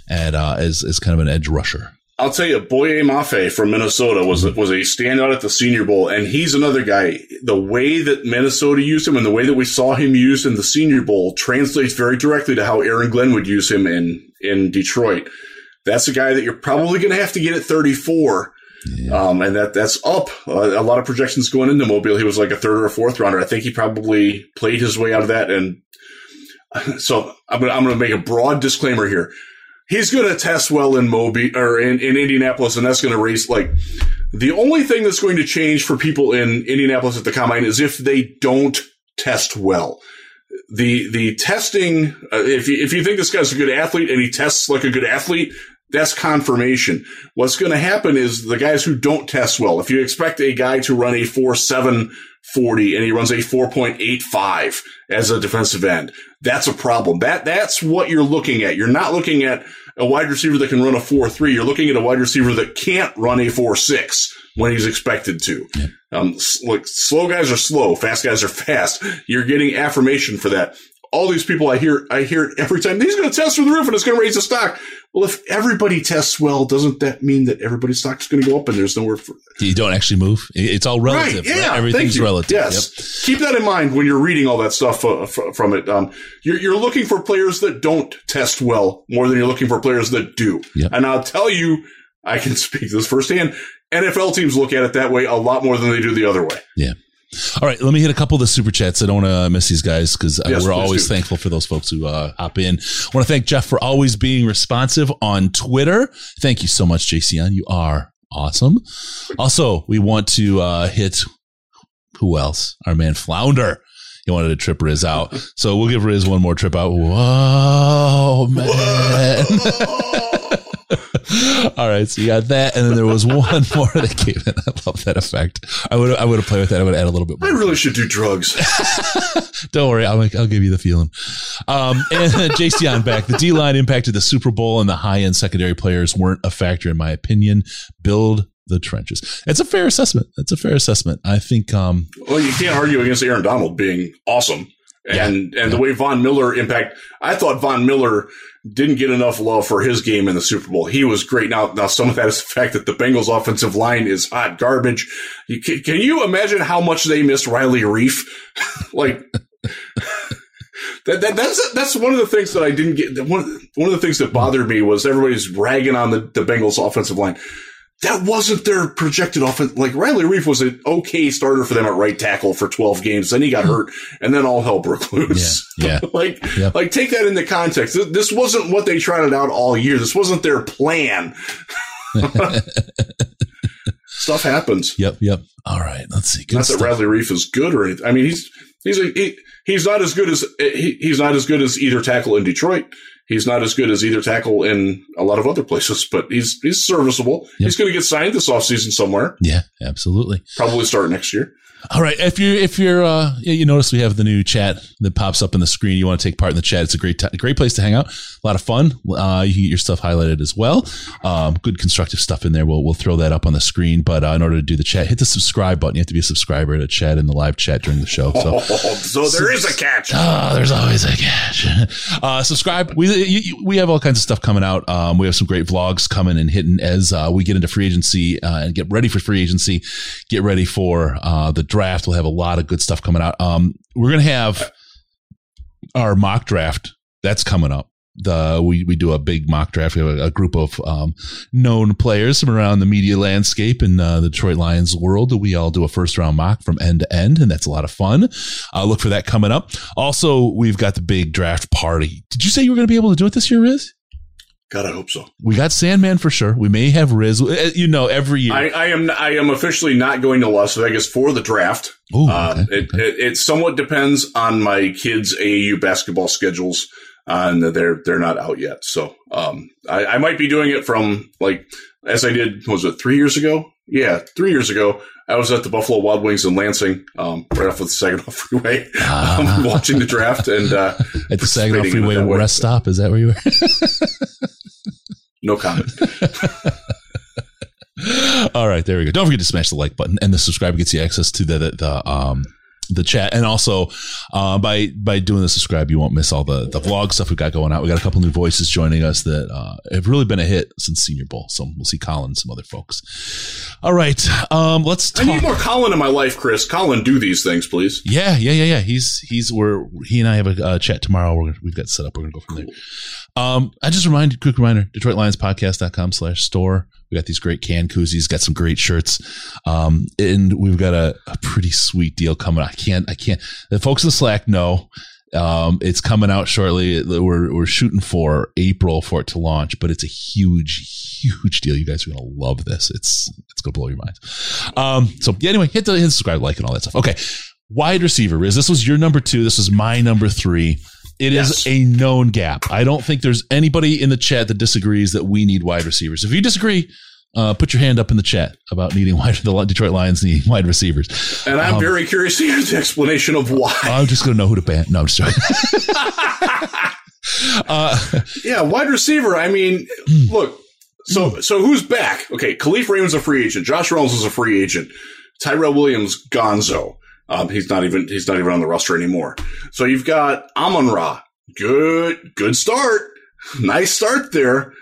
at uh, as as kind of an edge rusher? I'll tell you, Boye Mafe from Minnesota was was a standout at the Senior Bowl, and he's another guy. The way that Minnesota used him and the way that we saw him used in the Senior Bowl translates very directly to how Aaron Glenn would use him in in Detroit. That's a guy that you're probably going to have to get at 34. Yeah. Um, and that that's up. Uh, a lot of projections going into Mobile. He was like a third or a fourth rounder. I think he probably played his way out of that. And so I'm to, I'm going to make a broad disclaimer here he's going to test well in Moby or in, in Indianapolis, and that's going to raise like the only thing that's going to change for people in Indianapolis at the combine is if they don't test well. The the testing, uh, if you, if you think this guy's a good athlete and he tests like a good athlete, that's confirmation. What's going to happen is the guys who don't test well. If you expect a guy to run a four seven 40 and he runs a 4.85 as a defensive end. That's a problem. That, that's what you're looking at. You're not looking at a wide receiver that can run a 4-3. You're looking at a wide receiver that can't run a 4-6 when he's expected to. Yeah. Um, like slow guys are slow, fast guys are fast. You're getting affirmation for that all these people I hear, I hear it every time. He's going to test through the roof and it's going to raise the stock. Well, if everybody tests well, doesn't that mean that everybody's stock is going to go up and there's nowhere for you don't actually move? It's all relative. Right, yeah, right? everything's relative. Yes, yep. keep that in mind when you're reading all that stuff uh, from it. Um, you're, you're, looking for players that don't test well more than you're looking for players that do. Yep. And I'll tell you, I can speak this firsthand. NFL teams look at it that way a lot more than they do the other way. Yeah. All right, let me hit a couple of the super chats. I don't want to miss these guys because uh, yes, we're always do. thankful for those folks who uh, hop in. I want to thank Jeff for always being responsive on Twitter. Thank you so much, JCN. You are awesome. Also, we want to uh, hit who else? Our man Flounder. He wanted to trip Riz out, so we'll give Riz one more trip out. Whoa, man! Whoa. All right, so you got that, and then there was one more that came in. I love that effect. I would I would have played with that. I would add a little bit more. I really should do drugs. Don't worry, I'll I'll give you the feeling. Um, and JC on back. The D line impacted the Super Bowl, and the high end secondary players weren't a factor in my opinion. Build the trenches. It's a fair assessment. It's a fair assessment. I think. Um, well, you can't argue against Aaron Donald being awesome. And yeah, and yeah. the way Von Miller impact, I thought Von Miller didn't get enough love for his game in the Super Bowl. He was great. Now, now some of that is the fact that the Bengals offensive line is hot garbage. You, can, can you imagine how much they missed Riley Reiff? like, that, that, that's that's one of the things that I didn't get. One one of the things that bothered me was everybody's ragging on the, the Bengals offensive line that wasn't their projected offense. Like Riley Reiff was an okay starter for them at right tackle for 12 games. Then he got hurt and then all hell broke loose. Yeah. yeah. like, yep. like take that into context. This wasn't what they trotted out all year. This wasn't their plan. Stuff happens. Yep. Yep. All right. Let's see. Good not stuff. that Riley Reiff is good or anything. I mean, he's, he's a, he, he's not as good as, he, he's not as good as either tackle in Detroit. He's not as good as either tackle in a lot of other places, but he's he's serviceable. Yep. He's going to get signed this offseason somewhere. Yeah, absolutely. Probably start next year. All right. If you if you're uh, you notice we have the new chat that pops up on the screen. You want to take part in the chat. It's a great t- great place to hang out. A lot of fun. Uh, you get your stuff highlighted as well. Um, good constructive stuff in there. We'll we'll throw that up on the screen. But uh, in order to do the chat, hit the subscribe button. You have to be a subscriber to chat in the live chat during the show. So, so there is a catch. Oh, there's always a catch. Uh, subscribe. We you, we have all kinds of stuff coming out. Um, we have some great vlogs coming and hitting as uh, we get into free agency uh, and get ready for free agency. Get ready for uh, the draft. We'll have a lot of good stuff coming out. Um, we're gonna have our mock draft that's coming up. The we we do a big mock draft. We have a, a group of um, known players from around the media landscape in uh, the Detroit Lions world. We all do a first round mock from end to end, and that's a lot of fun. Uh, look for that coming up. Also, we've got the big draft party. Did you say you were going to be able to do it this year, Riz? God, I hope so. We got Sandman for sure. We may have Riz. Uh, you know, every year. I, I am. I am officially not going to Las Vegas for the draft. Ooh, uh, it, it, it, somewhat depends on my kids' AAU basketball schedules, uh, and they're they're not out yet. So um, I, I, might be doing it from like as I did. Was it three years ago? Yeah, three years ago. I was at the Buffalo Wild Wings in Lansing, um, right off of the Saginaw Freeway, uh, watching the draft and uh, at the Saginaw Freeway rest stop. Is that where you were? no comment. All right, there we go. Don't forget to smash the like button and the subscribe gets you access to the the, the um the chat. And also uh, by by doing the subscribe you won't miss all the the vlog stuff we got going out. We got a couple new voices joining us that uh, have really been a hit since senior bowl. So we'll see colin and some other folks. All right. Um let's talk. i need more colin in my life chris. Colin do these things please. Yeah yeah yeah yeah. He's he's we're he and i have a uh, chat tomorrow. We're, we've got set up. We're gonna go from there um i just reminded quick reminder detroit lions podcast.com slash store we got these great can koozies, got some great shirts. Um, and we've got a, a pretty sweet deal coming. I can't, I can't, the folks in Slack know, um, it's coming out shortly. We're, we're shooting for April for it to launch, but it's a huge, huge deal. You guys are going to love this. It's, it's going to blow your minds. Um, so yeah, anyway, hit the, hit subscribe, like, and all that stuff. Okay. Wide receiver is this was your number two. This was my number three. It yes. is a known gap. I don't think there's anybody in the chat that disagrees that we need wide receivers. If you disagree, uh, put your hand up in the chat about needing wide, the Detroit Lions needing wide receivers. And I'm um, very curious to hear the explanation of why. I'm just going to know who to ban. No, I'm just uh, yeah, wide receiver. I mean, look. So, so who's back? Okay, Kalif Raymond's a free agent. Josh Reynolds is a free agent. Tyrell Williams, Gonzo. Um, he's not even he's not even on the roster anymore. So you've got Amon Ra. Good, good start. Nice start there.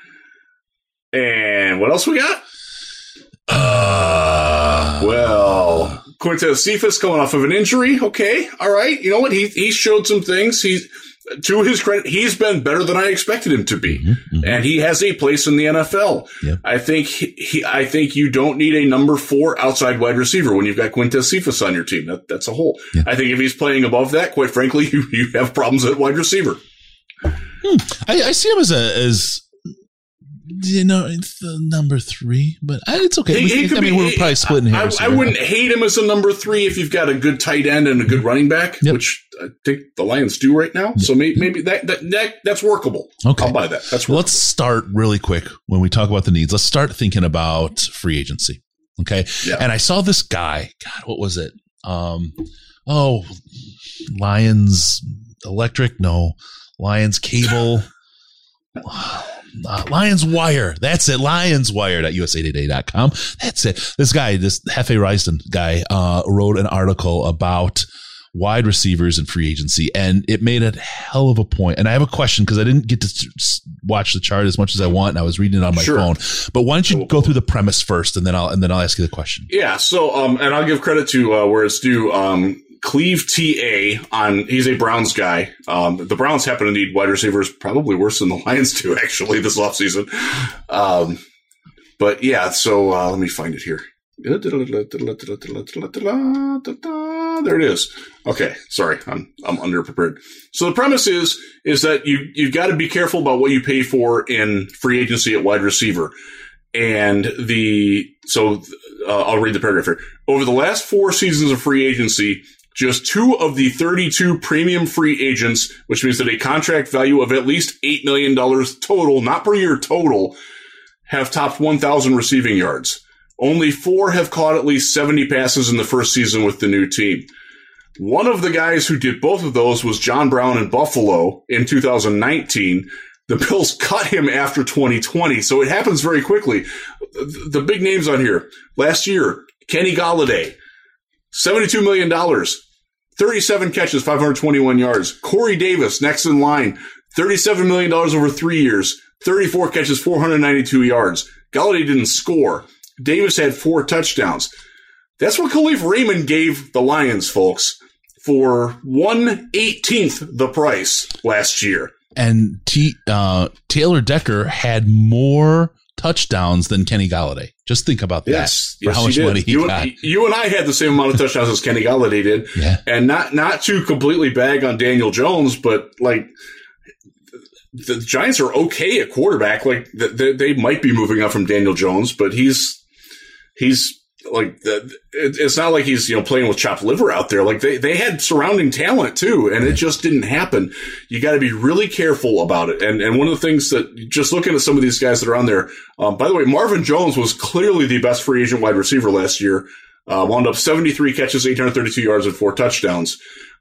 And what else we got? Uh, well, Quintez Cephus coming off of an injury. Okay, all right. You know what? He he showed some things. He's to his credit, he's been better than I expected him to be, mm-hmm, mm-hmm. and he has a place in the NFL. Yep. I think he, I think you don't need a number four outside wide receiver when you've got Quintez Cephus on your team. That, that's a hole. Yep. I think if he's playing above that, quite frankly, you, you have problems at wide receiver. Hmm. I, I, see him as a as you know, it's the number three, but it's okay. He- We- could I mean, be- we're probably splitting I, hairs. I here. wouldn't hate him as a number three if you've got a good tight end and a good running back, Yep. which I think the Lions do right now. So maybe, maybe that, that that that's workable. Okay. I'll buy that. That's workable. let's start really quick when we talk about the needs. Let's start thinking about free agency. Okay. Yeah. And I saw this guy. God, what was it? Um, oh, Lions Electric? No, Lions Cable. Uh, Lions Wire. That's it. Lions Wire at. That's it. This guy, this Hefe Risdon guy, uh, wrote an article about wide receivers and free agency, and it made a hell of a point. And I have a question because I didn't get to watch the chart as much as I want, and I was reading it on my Sure. phone. But why don't you go through the premise first, and then I'll and then I'll ask you the question. Yeah. So, um, and I'll give credit to uh, where it's due. Um, Cleve TA on he's a Browns guy. Um, the Browns happen to need wide receivers probably worse than the Lions do actually this offseason. Um, but yeah, so uh, let me find it here. There it is. Okay, sorry, I'm I'm underprepared. So the premise is is that you you've got to be careful about what you pay for in free agency at wide receiver, and the so uh, I'll read the paragraph here. Over the last four seasons of free agency, just two of the 32 premium free agents, which means that a contract value of at least $8 million total, not per year total, have topped 1,000 receiving yards. Only four have caught at least 70 passes in the first season with the new team. One of the guys who did both of those was John Brown in Buffalo in 2019. The Bills cut him after 2020, so it happens very quickly. The big names on here last year: Kenny Golladay, $72 million, 37 catches, 521 yards. Corey Davis, next in line, $37 million over three years, 34 catches, 492 yards. Golladay didn't score. Davis had four touchdowns. That's what Kalif Raymond gave the Lions, folks, for one eighteenth the price last year. And T, uh, Taylor Decker had more touchdowns than Kenny Golladay. Just think about that Yes, for yes, how much did. money he you, got. you and I had the same amount of touchdowns as Kenny Golladay did. Yeah. and not not to completely bag on Daniel Jones, but like the Giants are okay at quarterback. Like they, they might be moving up from Daniel Jones, but he's he's like the, it, it's not like he's you know playing with chopped liver out there. Like they they had surrounding talent too, and it just didn't happen. You got to be really careful about it. And and one of the things that just looking at some of these guys that are on there. Um, by the way, Marvin Jones was clearly the best free agent wide receiver last year. Uh, wound up 73 catches, 832 yards, and four touchdowns.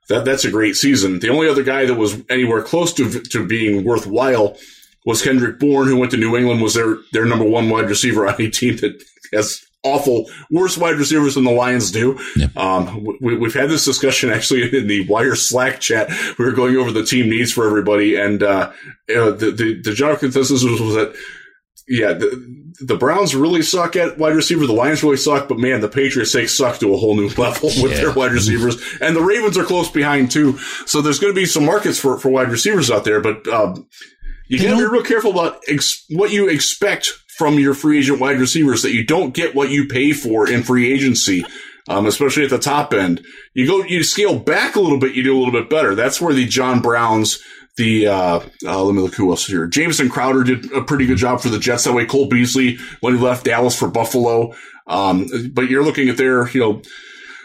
That that's a great season. The only other guy that was anywhere close to to being worthwhile was Kendrick Bourne, who went to New England, was their their number one wide receiver on a team that has awful, worse wide receivers than the Lions do. Yeah. Um, we, we've had this discussion actually in the Wire Slack chat. We were going over the team needs for everybody, and uh, uh, the, the the general consensus was, was that yeah, the, the Browns really suck at wide receiver. The Lions really suck, but man, the Patriots they suck to a whole new level with Yeah. their wide receivers, and the Ravens are close behind too. So there's going to be some markets for for wide receivers out there, but um, you got to be real careful about ex- what you expect from your free agent wide receivers. That you don't get what you pay for in free agency. Um, especially at the top end, you go, you scale back a little bit, you do a little bit better. That's where the John Browns, the uh, uh, let me look who else here. Jameson Crowder did a pretty good job for the Jets. That way, Cole Beasley when he left Dallas for Buffalo. Um, but you're looking at their, you know,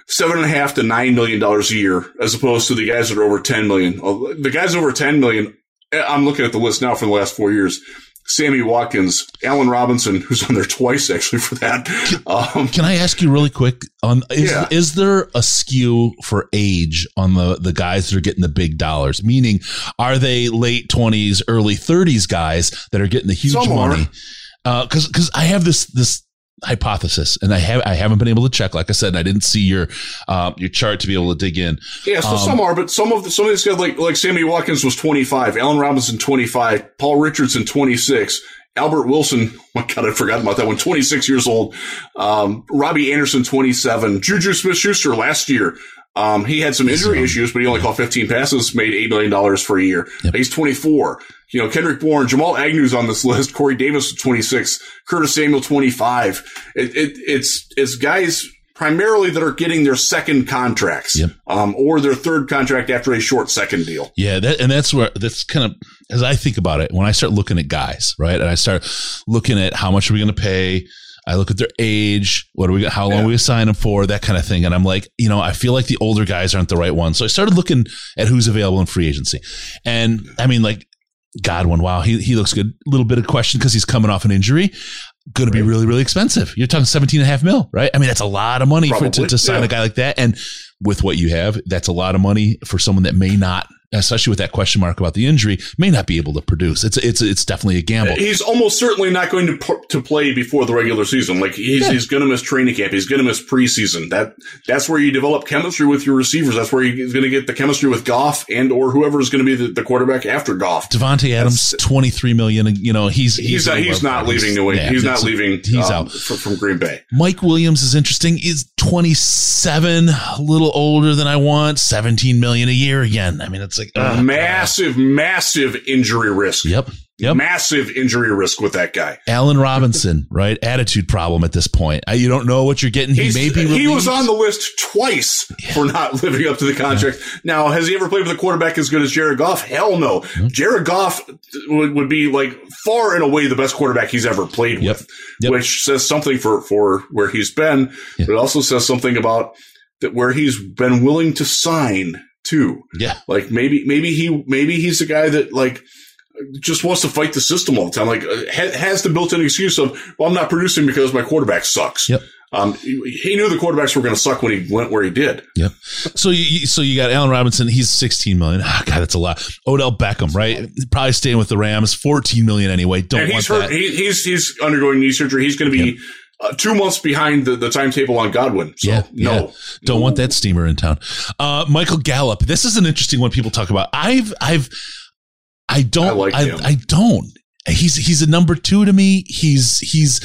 seven and a half to nine million dollars a year, as opposed to the guys that are over ten million. Uh, The guys over ten million, eh, I'm looking at the list now for the last four years. Sammy Watkins, Allen Robinson, who's on there twice actually for that. Um, Can I ask you really quick? On is, Yeah. is there a skew for age on the the guys that are getting the big dollars? Meaning, are they late twenties, early thirties guys that are getting the huge Some money? Because because I have this this hypothesis, and I have I haven't been able to check. Like I said, I didn't see your uh, your chart to be able to dig in. Yeah, so Um, some are, but some of the, some of these guys like like Sammy Watkins was 25, Allen Robinson 25, Paul Richardson 26, Albert Wilson, my God, I forgot about that one, 26 years old, um, Robbie Anderson 27, Juju Smith-Schuster last year. Um, he had some injury young. issues, but he only caught 15 passes, made $8 million for a year. Yep. He's 24. You know, Kendrick Bourne, Jamal Agnew's on this list, Corey Davis 26, Curtis Samuel 25. It, it, it's, it's guys primarily that are getting their second contracts, Yep. um, or their third contract after a short second deal. Yeah, that, and that's where that's kind of as I think about it when I start looking at guys, right, and I start looking at how much are we going to pay. I look at their age, what are we, how long Yeah. we assign them for, that kind of thing, and I'm like, you know, I feel like the older guys aren't the right ones. So I started looking at who's available in free agency, and I mean, like Godwin, wow, he he looks good. A little bit of question because he's coming off an injury. Going to be really, really expensive. You're talking 17 and a half mil, right? I mean, that's a lot of money for, to, to sign yeah. a guy like that. And with what you have, that's a lot of money for someone that may not, especially with that question mark about the injury, may not be able to produce. It's it's it's definitely a gamble. He's almost certainly not going to p- to play before the regular season. Like he's Yeah. he's going to miss training camp. He's going to miss preseason. That that's where you develop chemistry with your receivers. That's where you're going to get the chemistry with Goff and or whoever is going to be the, the quarterback after Goff. Davante Adams, 23 million. You know, he's He's not, he's not leaving New England. yeah, he's not leaving. He's um, out. fr- from Green Bay. Mike Williams is interesting. He's 27, a little older than I want. 17 million a year again. I mean, it's like ugh. massive, massive injury risk. Yep. Yep. Massive injury risk with that guy. Allen Robinson, right? Attitude problem at this point. Uh, you don't know what you're getting. He He's, may be he was on the list twice for not living up to the contract. Now, has he ever played with a quarterback as good as Jared Goff? Hell no. Jared Goff would, would be like far and away the best quarterback he's ever played Yep. with, Yep. which says something for, for where he's been, Yeah. but it also says something about that where he's been willing to sign too. Yeah. Like maybe, maybe he, maybe he's the guy that like, just wants to fight the system all the time. Like uh, ha- has the built-in excuse of, well, I'm not producing because my quarterback sucks. Yep. Um, he knew the quarterbacks were going to suck when he went where he did. Yep. So you, so you got Allen Robinson. He's 16 million. Ah, God, that's a lot. Odell Beckham, right? Probably staying with the Rams. 14 million anyway. Don't and want he's hurt. that. He, he's he's undergoing knee surgery. He's going to be uh, two months behind the, the timetable on Godwin. So yeah, no, yeah. Don't want that steamer in town. Uh, Michael Gallup. This is an interesting one people talk about. I've, I've, I don't, I like I. I don't. He's, he's a number two to me. He's, he's,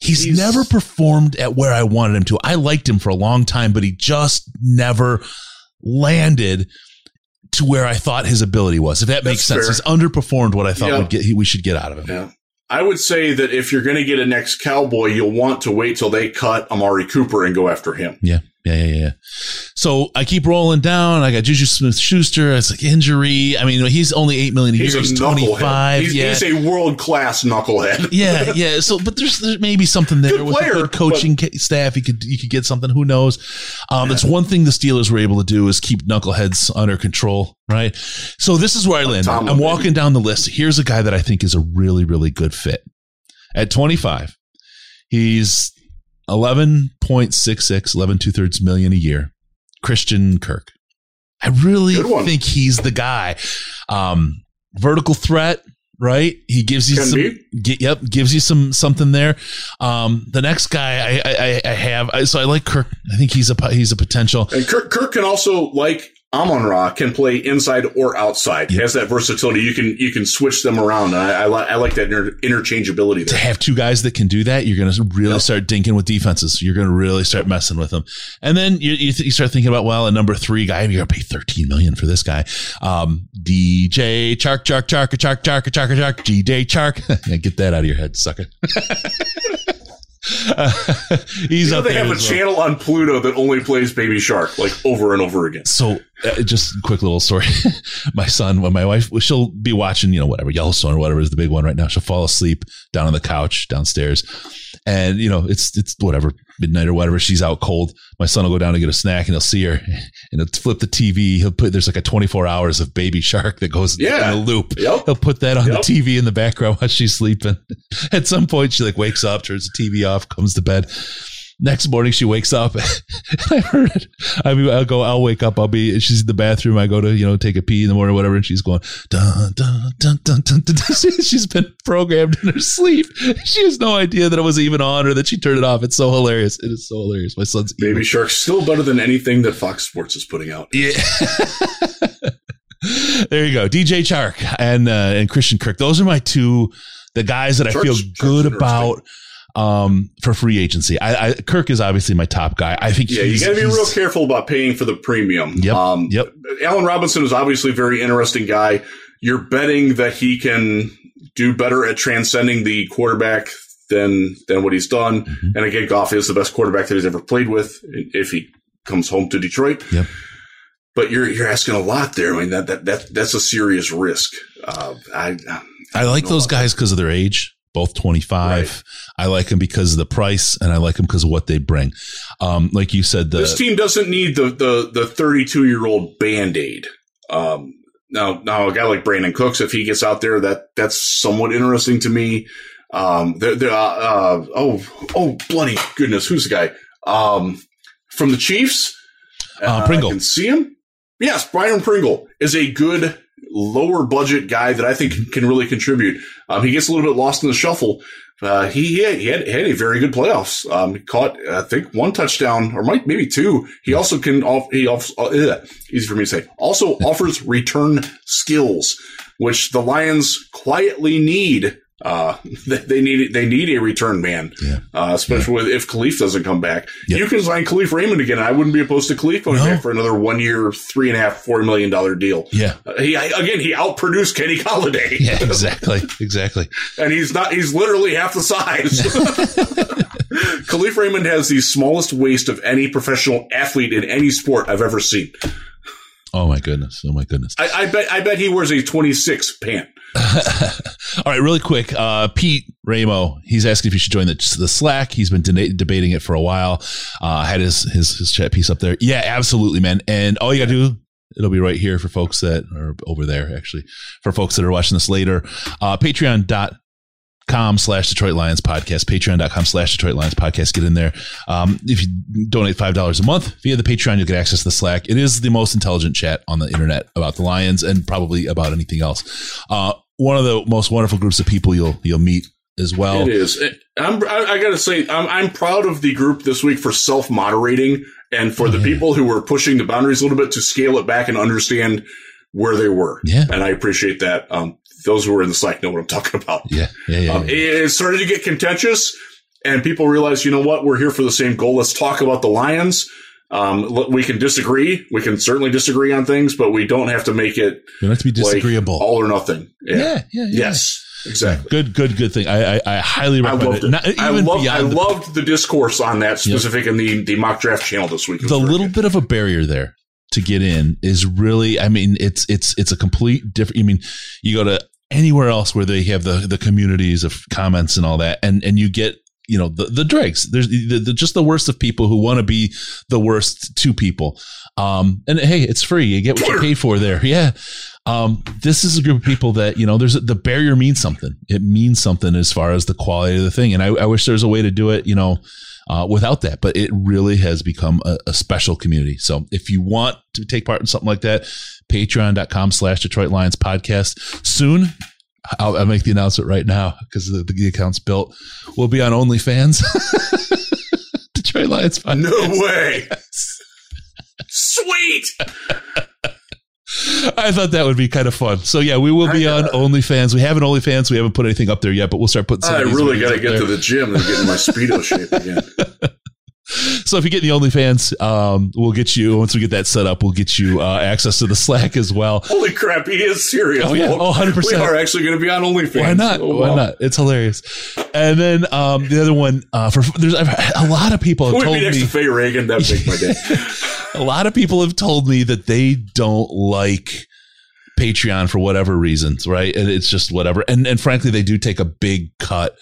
he's, He's- never performed at where I wanted him to. I liked him for a long time, but he just never landed to where I thought his ability was. If that makes sense, fair. he's underperformed what I thought Yeah. would get, he, we should get out of him. Yeah. I would say that if you're going to get a next Cowboy, you'll want to wait till they cut Amari Cooper and go after him. Yeah, yeah, yeah, yeah. So I keep rolling down. I got Juju Smith Schuster. It's like injury. I mean, he's only eight million a He's year. a He's twenty five. He's, Yeah. he's a world class knucklehead. yeah, yeah. So, but there's there may be something there Good with player, a good coaching ca- staff. You could you could get something. Who knows? Um, It's one thing the Steelers were able to do is keep knuckleheads under control, right? So this is where I landed. Tomlin, I'm walking down the list. Here's a guy that I think is a really really good fit. At 25, he's 11.66, 11 two thirds million a year. Christian Kirk. I really think he's the guy. Um, vertical threat, right? He gives you Can some. Gi- yep, gives you some something there. Um, the next guy I, I, I- I have, I, so I like Kirk. I think he's a he's a potential. And Kirk, Kirk can also, like Amon Ra, can play inside or outside. Yep. Has that versatility. You can you can switch them around. I, I, li- I like that inter- interchangeability There. To have two guys that can do that, you're going to really Yep. start dinking with defenses. You're going to really start messing with them, and then you, you, th- you start thinking about well, a number three guy, you're going to pay 13 million for this guy. Um, DJ Chark Chark Chark Chark Chark Chark Chark DJ Chark. yeah, get that out of your head, sucker. Uh, he's You know, out they there have a well. channel on Pluto that only plays Baby Shark like over and over again. So, uh, just a quick little story. my son, when my wife, she'll be watching, you know, whatever, Yellowstone or whatever is the big one right now. She'll fall asleep down on the couch downstairs. And, you know, it's, it's whatever, midnight or whatever. She's out cold. My son will go down to get a snack and he'll see her and he'll flip the TV. He'll put, there's like a 24 hours of baby shark that goes Yeah. in a loop. Yep. He'll put that on Yep. the TV in the background while she's sleeping. At some point, she like wakes up, turns the TV off, comes to bed. Next morning, she wakes up. and I heard it. I mean, I'll go. I'll wake up. I'll be. She's in the bathroom. I go to you know take a pee in the morning, or whatever, and she's going dun dun dun dun dun. dun. She's been programmed in her sleep. She has no idea that it was even on or that she turned it off. It's so hilarious. It is so hilarious. My son's Baby Shark's still better than anything that Fox Sports is putting out. yeah. there you go, DJ Chark and uh, and Christian Kirk. Those are my two, the guys that I feel good about um, for free agency. I, I Kirk is obviously my top guy. I think Yeah, you he's, got to be real careful about paying for the premium. Yep, Um, yep. Allen Robinson is obviously a very interesting guy. You're betting that he can do better at transcending the quarterback than than what he's done. Mm-hmm. And again, Goff is the best quarterback that he's ever played with if he comes home to Detroit. Yep. But you're you're asking a lot there. I mean that that, that that's a serious risk. Uh, I I, I like those guys because of their age. Both 25. Right. I like them because of the price, and I like them because of what they bring. Um, like you said, the, this team doesn't need the the the 32 year old band aid. Um, now, now a guy like Brandin Cooks, if he gets out there, that that's somewhat interesting to me. Um, they're, they're, uh, uh, oh, oh, bloody goodness. Who's the guy? Um, from the Chiefs? Uh, Pringle. I can see him. Yes, Byron Pringle is a good lower budget guy that I think can really contribute. Um, he gets a little bit lost in the shuffle. Uh, he, he, had, had, a very good playoffs. Um, caught, I think, one touchdown or might, maybe two. He also can, off, he off, uh, easy for me to say, also offers return skills, which the Lions quietly need uh, they need they need a return man, yeah. uh, especially yeah. if Kalif doesn't come back. Yep. You can sign Kalif Raymond again. I wouldn't be opposed to Kalif coming no. back for another one year, three and a half, four million dollar deal. Yeah, uh, he again he outproduced Kenny Golladay. Yeah, exactly, exactly. and he's not he's literally half the size. Kalif Raymond has the smallest waist of any professional athlete in any sport I've ever seen. Oh my goodness! Oh my goodness! I, I bet I bet he wears a twenty six pant. All right, really quick. Uh, Pete Ramo, he's asking if you should join the, the Slack. He's been de- debating it for a while. Uh, had his, his his chat piece up there. Yeah, absolutely, man. And all you got to do it'll be right here for folks that are over there actually for folks that are watching this later uh, patreon.com slash detroit lions podcast patreon.com slash detroit lions podcast get in there um, if you donate five dollars a month via the patreon you'll get access to the slack it is the most intelligent chat on the internet about the lions and probably about anything else uh, one of the most wonderful groups of people you'll you'll meet as well. It is. I'm, I, I got to say, I'm, I'm proud of the group this week for self moderating and for the yeah. people who were pushing the boundaries a little bit to scale it back and understand where they were. Yeah. And I appreciate that. Um, those who are in the Slack know what I'm talking about. Yeah. Yeah. yeah, um, yeah. It started to get contentious and people realized, you know what? We're here for the same goal. Let's talk about the Lions. Um, we can disagree. We can certainly disagree on things, but we don't have to make it. You don't have to be disagreeable. Like all or nothing. Yeah. Yeah. Yes. Exactly. Good, good, good thing. I, I, I highly recommend I it. Not, I, loved, I the, loved the discourse on that specific yep. in the, the mock draft channel this week. The little bit of a barrier there to get in is really, I mean, it's, it's, it's a complete different, I mean, you go to anywhere else where they have the, the communities of comments and all that, and, and you get you know the the dregs. There's the, the, just the worst of people who want to be the worst to people. Um, and hey, it's free. You get what you pay for there. Yeah. Um, this is a group of people that you know. There's a, the barrier means something. It means something as far as the quality of the thing. And I, I wish there's a way to do it. You know. Uh, without that, but it really has become a, a, special community. So if you want to take part in something like that, patreon.com slash Detroit Lions podcast. Soon, I'll, I'll, make the announcement right now because the, the, account's built. We'll be on OnlyFans. Detroit Lions. Podcast. No way. Sweet. I thought that would be kind of fun. So yeah, we will be on uh, OnlyFans. We have an OnlyFans. We haven't put anything up there yet, but we'll start putting. I really got to get there. to the gym and get in my speedo shape again. So if you get in the OnlyFans, um, we'll get you once we get that set up. We'll get you uh, access to the Slack as well. Holy crap, he is serious. Oh yeah, oh 100 percent. We are actually going to be on OnlyFans. Why not? Oh, wow. Why not? It's hilarious. And then um, the other one uh, for there's a lot of people have told me Faye Reagan. That make my day. a lot of people have told me that they don't like Patreon for whatever reasons, right? And it's just whatever. And and frankly, they do take a big cut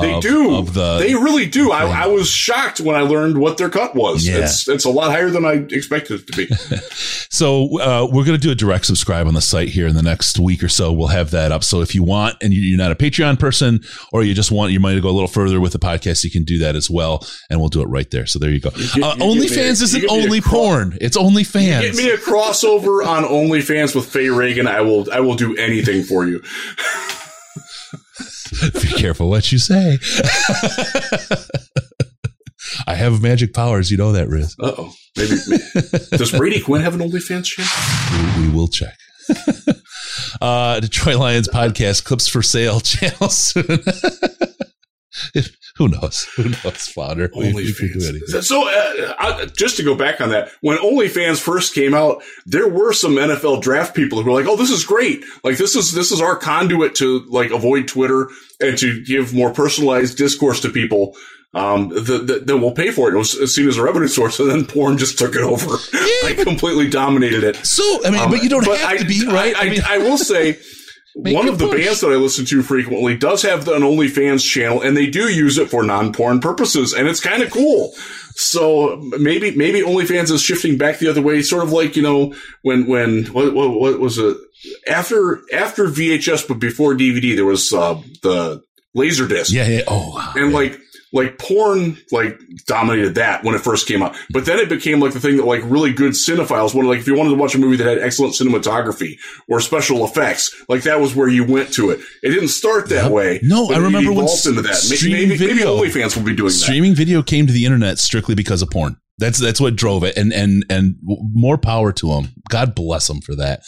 they of, do. Of the they really do. I, I, was shocked when I learned what their cut was. Yeah. It's, it's a lot higher than I expected it to be. so uh, we're going to do a direct subscribe on the site here in the next week or so. We'll have that up. So if you want and you're not a Patreon person or you just want your money to go a little further with the podcast, you can do that as well, and we'll do it right there. So there you go. You uh, OnlyFans isn't only cro- porn; it's OnlyFans. Get me a crossover on OnlyFans with Faye Reagan. I will. I will do anything for you. Be careful what you say. I have magic powers. You know that, Riz. Uh oh. Maybe, maybe. Does Brady Quinn have an OnlyFans channel? We, we will check. uh, Detroit Lions podcast clips for sale channel soon. Who knows? Who knows, founder? We, we could do OnlyFans. anything. So, uh, I, just to go back on that, when OnlyFans first came out, there were some NFL draft people who were like, "Oh, this is great! Like this is this is our conduit to like avoid Twitter and to give more personalized discourse to people." Um, that will pay for it. It was seen as a revenue source, and then porn just took it over. like completely dominated it. So, I mean, Um, but you don't but have I- to be, right? I, I, mean, I will say, Make one your of the push. bands that I listen to frequently does have an OnlyFans channel, and they do use it for non-porn purposes, and it's kind of cool. So maybe maybe OnlyFans is shifting back the other way, sort of like you know when when what what, what was it after after VHS but before DVD there was uh, the Laserdisc yeah, yeah. Oh, wow. and like like porn like dominated that when it first came out but then it became like the thing that like really good cinephiles wanted like if you wanted to watch a movie that had excellent cinematography or special effects like that was where you went to it it didn't start that Yep. way No, I remember when into that streaming maybe, maybe video- OnlyFans will be doing that streaming video came to the internet strictly because of porn. That's that's what drove it, and and and more power to them. God bless them for that.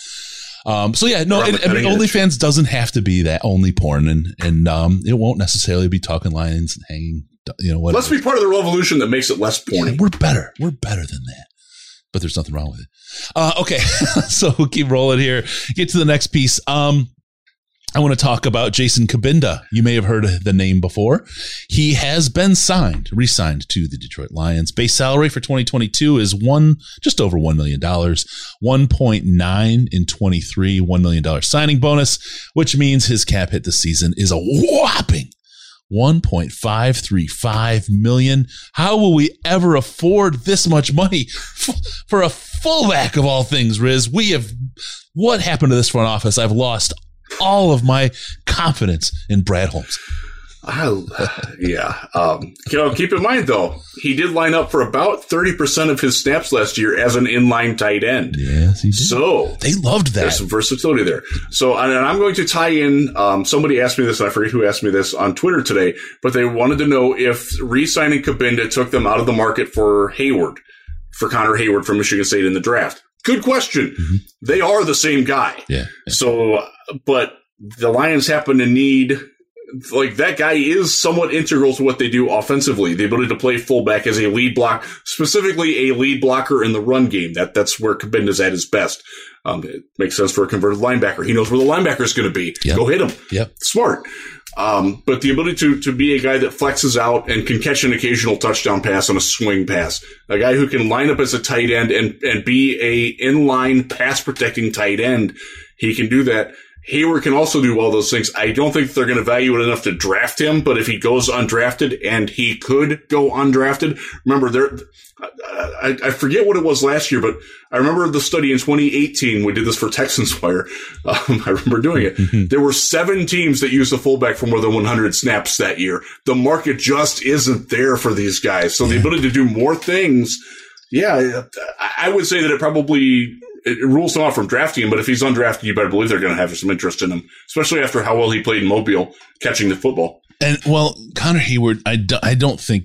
Um, so yeah, no, and, I mean, edge. OnlyFans doesn't have to be that only porn, and and um, it won't necessarily be talking lines and hanging, you know, whatever. let's be part of the revolution that makes it less Yeah, porny we're better. We're better than that. But there's nothing wrong with it. Uh, okay, so we'll keep rolling here. Get to the next piece. Um, I want to talk about Jason Cabinda. You may have heard the name before. He has been signed, re-signed to the Detroit Lions. Base salary for 2022 is one, just over $1 million. 1.9 in 23, $1 million signing bonus, which means his cap hit this season is a whopping 1.535 million. How will we ever afford this much money for a fullback of all things, Riz? We have what happened to this front office? I've lost all of my confidence in Brad Holmes. I, yeah. Um, you know, keep in mind though, he did line up for about 30% of his snaps last year as an inline tight end. Yes, he did. So they loved that. there's some versatility there. So, and I'm going to tie in. Um, somebody asked me this, and I forget who asked me this on Twitter today, but they wanted to know if re-signing Cabinda took them out of the market for Heyward, for Connor Heyward from Michigan State in the draft. Good question. They are the same guy. yeah. yeah. So, but the Lions happen to need like that guy is somewhat integral to what they do offensively. The ability to play fullback as a lead block, specifically a lead blocker in the run game. That that's where Cabinda's at his best. Um, it makes sense for a converted linebacker. He knows where the linebacker is going to be. Yep. Go hit him. Yep. Smart. Um, but the ability to, to be a guy that flexes out and can catch an occasional touchdown pass on a swing pass, a guy who can line up as a tight end and, and be a inline pass protecting tight end. He can do that. Heyward can also do all those things. I don't think they're going to value it enough to draft him, but if he goes undrafted and he could go undrafted, remember there, I, I forget what it was last year, but I remember the study in 2018. We did this for Texans Wire. Um, I remember doing it. There were seven teams that used a fullback for more than 100 snaps that year. The market just isn't there for these guys. So the ability to do more things, yeah, I would say that it probably it rules them out from drafting him. But if he's undrafted, you better believe they're going to have some interest in him, especially after how well he played in Mobile catching the football. And well, Connor Heyward, I, do, I don't think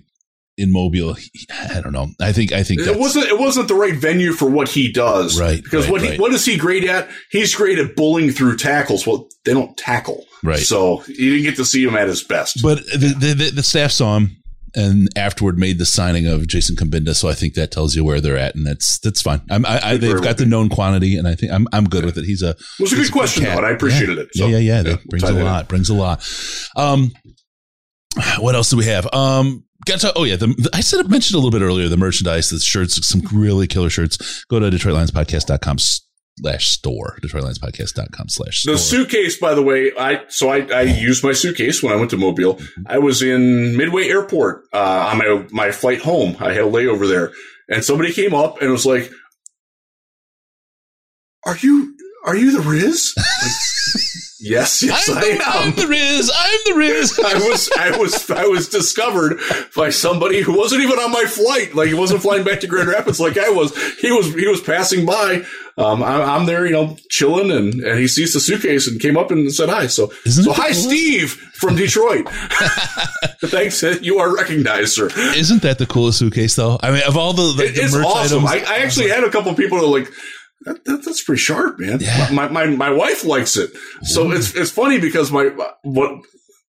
in Mobile, I don't know. I think, I think It wasn't. It wasn't the right venue for what he does. Right, Because right, what he, what is he great at? He's great at bullying through tackles. Well, they don't tackle. Right. So you didn't get to see him at his best. But the, the, the staff saw him and afterward made the signing of Jason Cabinda. So I think that tells you where they're at, and that's that's fine. I'm, I, I, they've got the known quantity, and I think I'm I'm good with it. He's a it was a good question, cat. though, and I appreciated Yeah. it. So, yeah, yeah, yeah. That we'll brings a lot. Brings a lot. Um, what else do we have? Um, got to. Oh yeah, the, the- I said I mentioned a little bit earlier the merchandise, the shirts, some really killer shirts. Go to DetroitLionsPodcast.com slash store. DetroitLionsPodcast.com slash. The suitcase, by the way, I so I, I used my suitcase when I went to Mobile. I was in Midway Airport uh, on my my flight home. I had a layover there, and somebody came up and was like, "Are you are you the Riz?" Like, yes, yes, I'm, I the, I'm am. the Riz. I'm the Riz. I was I was I was discovered by somebody who wasn't even on my flight. Like he wasn't flying back to Grand Rapids like I was. He was he was passing by. Um, I'm, I'm there, you know, chilling, and, and he sees the suitcase and came up and said hi. So Isn't so hi, coolest? Steve from Detroit. Thanks, you are recognized, sir. Isn't that the coolest suitcase though? I mean, of all the, the, It- the it's awesome. items, I, I actually had a couple people are like, that, that, that's pretty sharp, man. Yeah. My, my my wife likes it. So it's it's funny because my what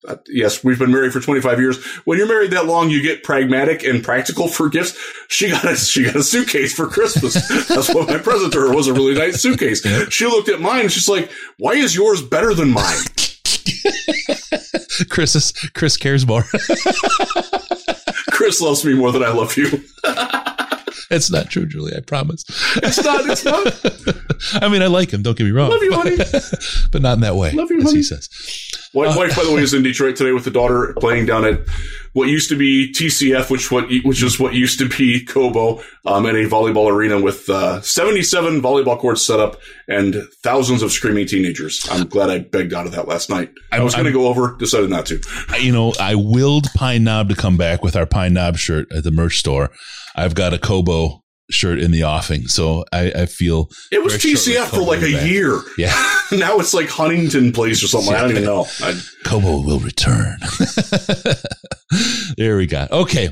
uh, yes, we've been married for 25 years. When you're married that long, you get pragmatic and practical for gifts. She got a, she got a suitcase for Christmas. That's what my present to her was a really nice suitcase. She looked at mine and she's like, why is yours better than mine? Chris is, Chris cares more. Chris loves me more than I love you. it's not true, Julie. I promise. It's not. It's not. I mean, I like him. Don't get me wrong. Love you, honey. but not in that way. Love you, as honey. he says. My wife, by the way, is in Detroit today with the daughter playing down at what used to be TCF, which what which is what used to be Cobo, um, in a volleyball arena with uh, 77 volleyball courts set up and thousands of screaming teenagers. I'm glad I begged out of that last night. I was going to go over, decided not to. You know, I willed Pine Knob to come back with our Pine Knob shirt at the merch store. I've got a Cobo shirt in the offing, so I, I feel it was TCF for like a back. year. Yeah, now it's like Huntington Place or something. Yeah. I don't even know. I, Cobo will return. there we go. Okay.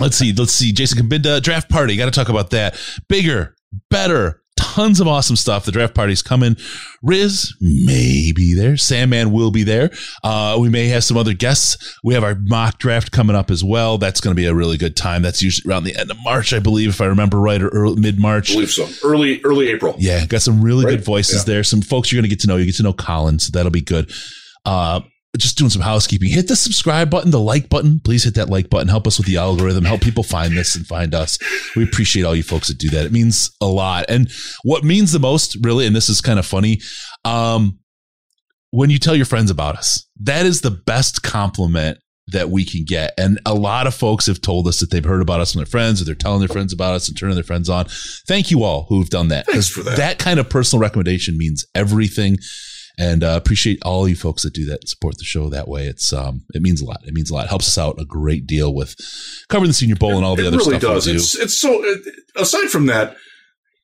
Let's see. Let's see. Jason Cabinda draft party. Got to talk about that. Bigger, better, tons of awesome stuff. The draft party's coming. Riz may be there. Sandman will be there. Uh, we may have some other guests. We have our mock draft coming up as well. That's going to be a really good time. That's usually around the end of March, I believe, if I remember right, or mid March. I believe so. Early, early April. Yeah, got some really right? good voices yeah. there. Some folks you're going to get to know. You get to know Colin, so that'll be good. Uh, just doing some housekeeping. Hit the subscribe button, the like button. Please hit that like button. Help us with the algorithm. Help people find this and find us. We appreciate all you folks that do that. It means a lot. And what means the most, really, and this is kind of funny, um, when you tell your friends about us, that is the best compliment that we can get. And a lot of folks have told us that they've heard about us from their friends or they're telling their friends about us and turning their friends on. Thank you all who've done that. Thanks for that. That kind of personal recommendation means everything and uh, appreciate all you folks that do that and support the show that way. It's um, it means a lot. It means a lot. It helps us out a great deal with covering the Senior Bowl and all the it other really stuff does. we do. It's, it's so. Aside from that,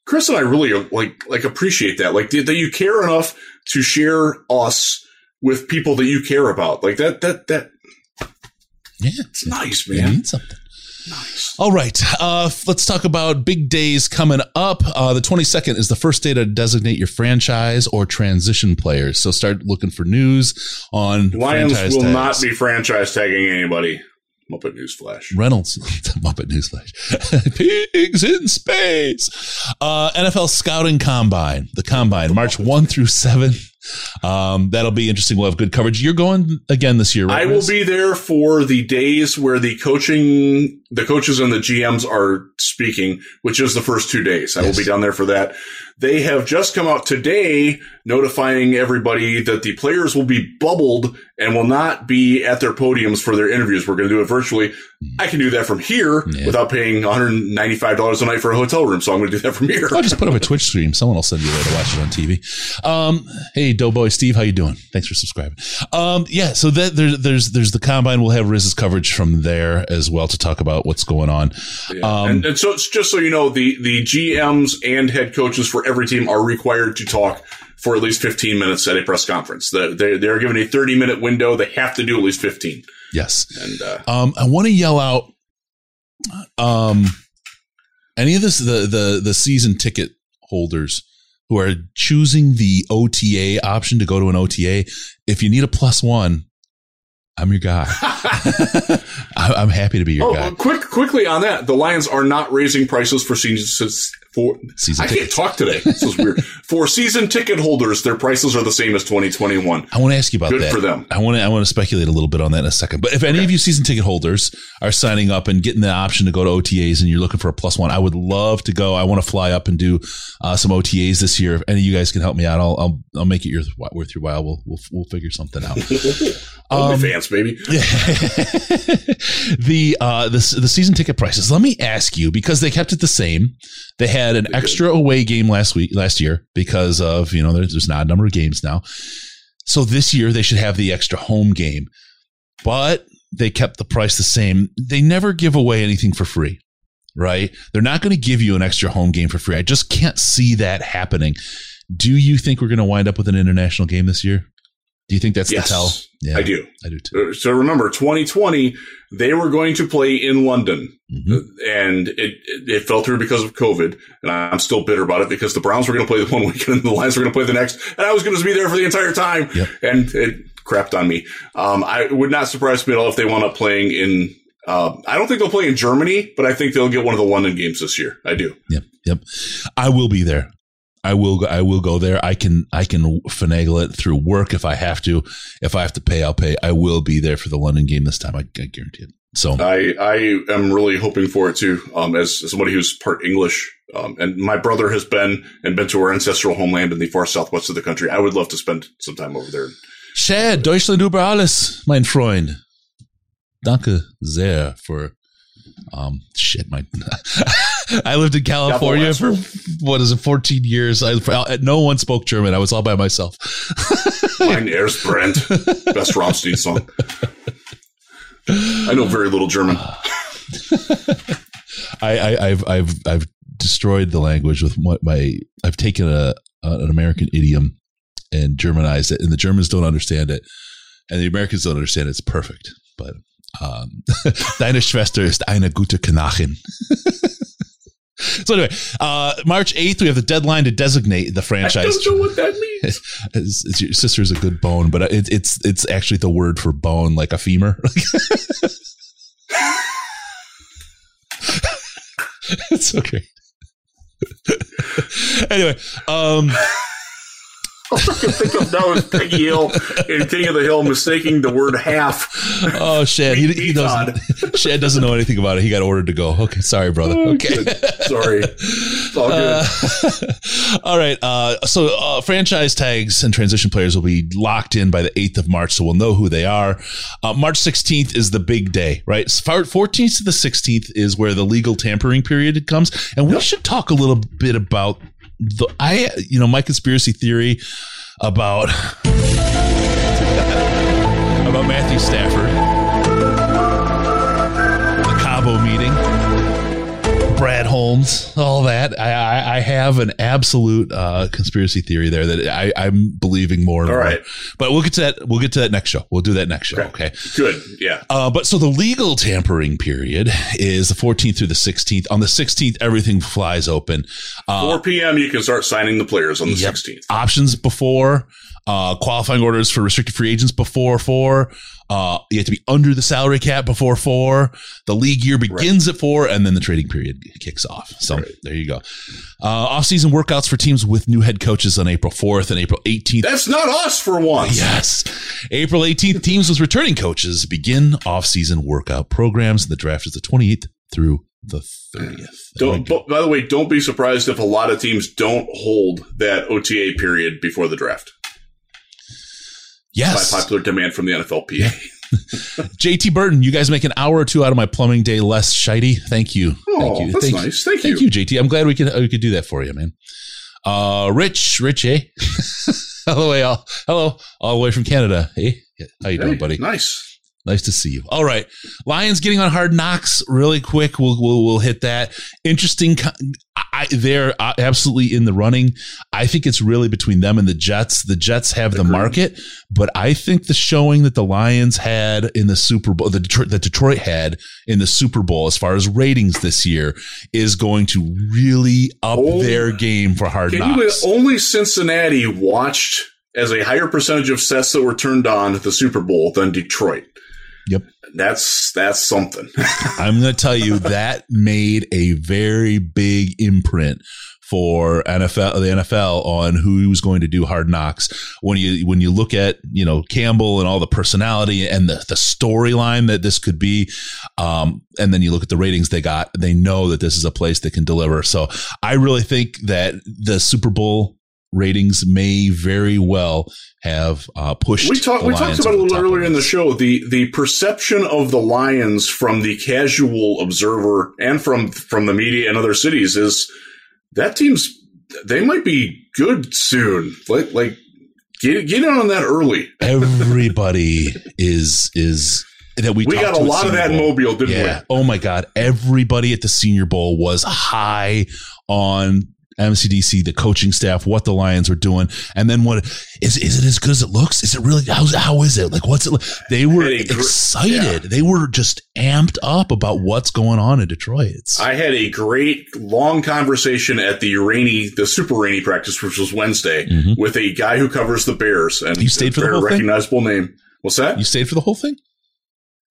Chris and I really uh, like like appreciate that. Like that you care enough to share us with people that you care about. Like that. That that. Yeah, it's nice, man. It means something. Nice. All right. Uh, let's talk about big days coming up. Uh, the 22nd is the first day to designate your franchise or transition players. So start looking for news on Lions will tags. not be franchise tagging anybody. Muppet Newsflash. Reynolds. Muppet Newsflash. Pigs in space. Uh, NFL Scouting Combine. The Combine, March 1 through 7. Um, that'll be interesting. We'll have good coverage. You're going again this year, right? I will be there for the days where the coaching, the coaches and the GMs are speaking, which is the first two days. I yes. will be down there for that. They have just come out today notifying everybody that the players will be bubbled and will not be at their podiums for their interviews. We're going to do it virtually. I can do that from here yeah. without paying $195 a night for a hotel room. So I'm going to do that from here. I'll just put up a Twitch stream. Someone will send you there to watch it on TV. Um, hey, Doughboy Steve, how you doing? Thanks for subscribing. Um, yeah, so that there, there's there's the combine. We'll have Riz's coverage from there as well to talk about what's going on. Yeah. Um, and, and so just so you know, the the GMs and head coaches for every team are required to talk for at least 15 minutes at a press conference. They, they're given a 30 minute window. They have to do at least 15. Yes. And uh, um, I want to yell out um, any of this, the, the, the season ticket holders who are choosing the OTA option to go to an OTA. If you need a plus one, I'm your guy. I'm happy to be your oh, guy. Quick, quickly on that, the Lions are not raising prices for seasons for season. I tickets. can't talk today. This is weird. for season ticket holders, their prices are the same as 2021. I want to ask you about Good that. for them. I want to. I want to speculate a little bit on that in a second. But if any okay. of you season ticket holders are signing up and getting the option to go to OTAs and you're looking for a plus one, I would love to go. I want to fly up and do uh, some OTAs this year. If any of you guys can help me out, I'll I'll, I'll make it your, worth your while. We'll we'll, we'll figure something out. Um, fans, baby. the uh the the season ticket prices. Let me ask you because they kept it the same. They had an extra away game last week, last year, because of, you know, there's, there's not a number of games now. So this year they should have the extra home game, but they kept the price the same. They never give away anything for free, right? They're not going to give you an extra home game for free. I just can't see that happening. Do you think we're going to wind up with an international game this year? Do you think that's yes, the tell? Yeah, I do. I do too. So remember, 2020, they were going to play in London, mm-hmm. and it, it fell through because of COVID. And I'm still bitter about it because the Browns were going to play the one weekend and the Lions were going to play the next, and I was going to be there for the entire time. Yep. And it, crapped on me. Um, I would not surprise me at all if they wound up playing in. Uh, I don't think they'll play in Germany, but I think they'll get one of the London games this year. I do. Yep, yep. I will be there. I will. I will go there. I can. I can finagle it through work if I have to. If I have to pay, I'll pay. I will be there for the London game this time. I, I guarantee it. So I, I am really hoping for it too. Um, as, as somebody who's part English, um, and my brother has been and been to our ancestral homeland in the far southwest of the country. I would love to spend some time over there. Shad, Deutschland über alles, mein Freund. Danke sehr for um shit my I lived in California for what is it 14 years. I no one spoke German. I was all by myself. Mein Brand, best Rammstein song. I know very little German. I, I have I've I've destroyed the language with what my I've taken a an American idiom and Germanized it and the Germans don't understand it and the Americans don't understand it. It's perfect. But um, Deine Schwester ist eine gute Kanachin. so anyway, uh, March 8th, we have the deadline to designate the franchise. I don't know what that means. it's, it's, your sister's a good bone, but it, it's it's actually the word for bone, like a femur. it's so great. anyway, um, all I can think of now is Peggy Hill and King of the Hill mistaking the word half. Oh, Shad, he, he doesn't. Shad doesn't know anything about it. He got ordered to go. Okay, sorry, brother. Oh, okay, sorry. It's all good. Uh, all right. Uh, so uh, franchise tags and transition players will be locked in by the eighth of March, so we'll know who they are. Uh, March sixteenth is the big day, right? Fourteenth to the sixteenth is where the legal tampering period comes, and we yep. should talk a little bit about the I you know my conspiracy theory about about Matthew Stafford, the Cabo meeting, Holmes, all that. I, I, I have an absolute uh, conspiracy theory there that I, I'm believing more. And all more. right, but we'll get to that. We'll get to that next show. We'll do that next show. Okay, okay. good. Yeah. Uh, but so the legal tampering period is the 14th through the 16th. On the 16th, everything flies open. Uh, 4 p.m. You can start signing the players on the yep. 16th. Options before uh, qualifying orders for restricted free agents before four. Uh, you have to be under the salary cap before four. The league year begins right. at four, and then the trading period kicks off. So right. there you go. Uh, off-season workouts for teams with new head coaches on April 4th and April 18th. That's not us for once. Yes. April 18th, teams with returning coaches begin off-season workout programs. The draft is the 28th through the 30th. Don't, by the way, don't be surprised if a lot of teams don't hold that OTA period before the draft. Yes. By popular demand from the NFLPA. JT Burton, you guys make an hour or two out of my plumbing day less shitey. Thank you. Oh, Thank you. that's Thank nice. You. Thank, Thank you. JT. I'm glad we could we could do that for you, man. Uh, Rich, Rich, eh? hello, all, hello, all the way from Canada. Hey, how you hey, doing, buddy? Nice. Nice to see you. All right, Lions getting on hard knocks really quick. We'll we'll, we'll hit that. Interesting. I, they're uh, absolutely in the running. I think it's really between them and the Jets. The Jets have the market, but I think the showing that the Lions had in the Super Bowl, the Detroit, that Detroit had in the Super Bowl, as far as ratings this year, is going to really up oh, their game for hard knocks. You, only Cincinnati watched as a higher percentage of sets that were turned on at the Super Bowl than Detroit. Yep. That's that's something. I'm going to tell you that made a very big imprint for NFL the NFL on who was going to do hard knocks. When you when you look at you know Campbell and all the personality and the the storyline that this could be, um, and then you look at the ratings they got, they know that this is a place that can deliver. So I really think that the Super Bowl ratings may very well have uh, pushed. We talked. We talked about it a little earlier in the show. The the perception of the Lions from the casual observer and from from the media in other cities is that team's they might be good soon. Like like get get in on that early. Everybody is is that we we got a lot of that Bowl. Mobile, didn't yeah. we? Oh my god! Everybody at the Senior Bowl was high on MCDC, the coaching staff, what the Lions were doing, and then what is is it as good as it looks? Is it really how's how is it like? What's it? Like? They were gr- excited. yeah. They were just amped up about what's going on in Detroit. It's, I had a great long conversation at the rainy, the super rainy practice, which was Wednesday, Mhm. with a guy who covers the Bears and You stayed for the whole thing? recognizable name. What's that? you stayed for the whole thing?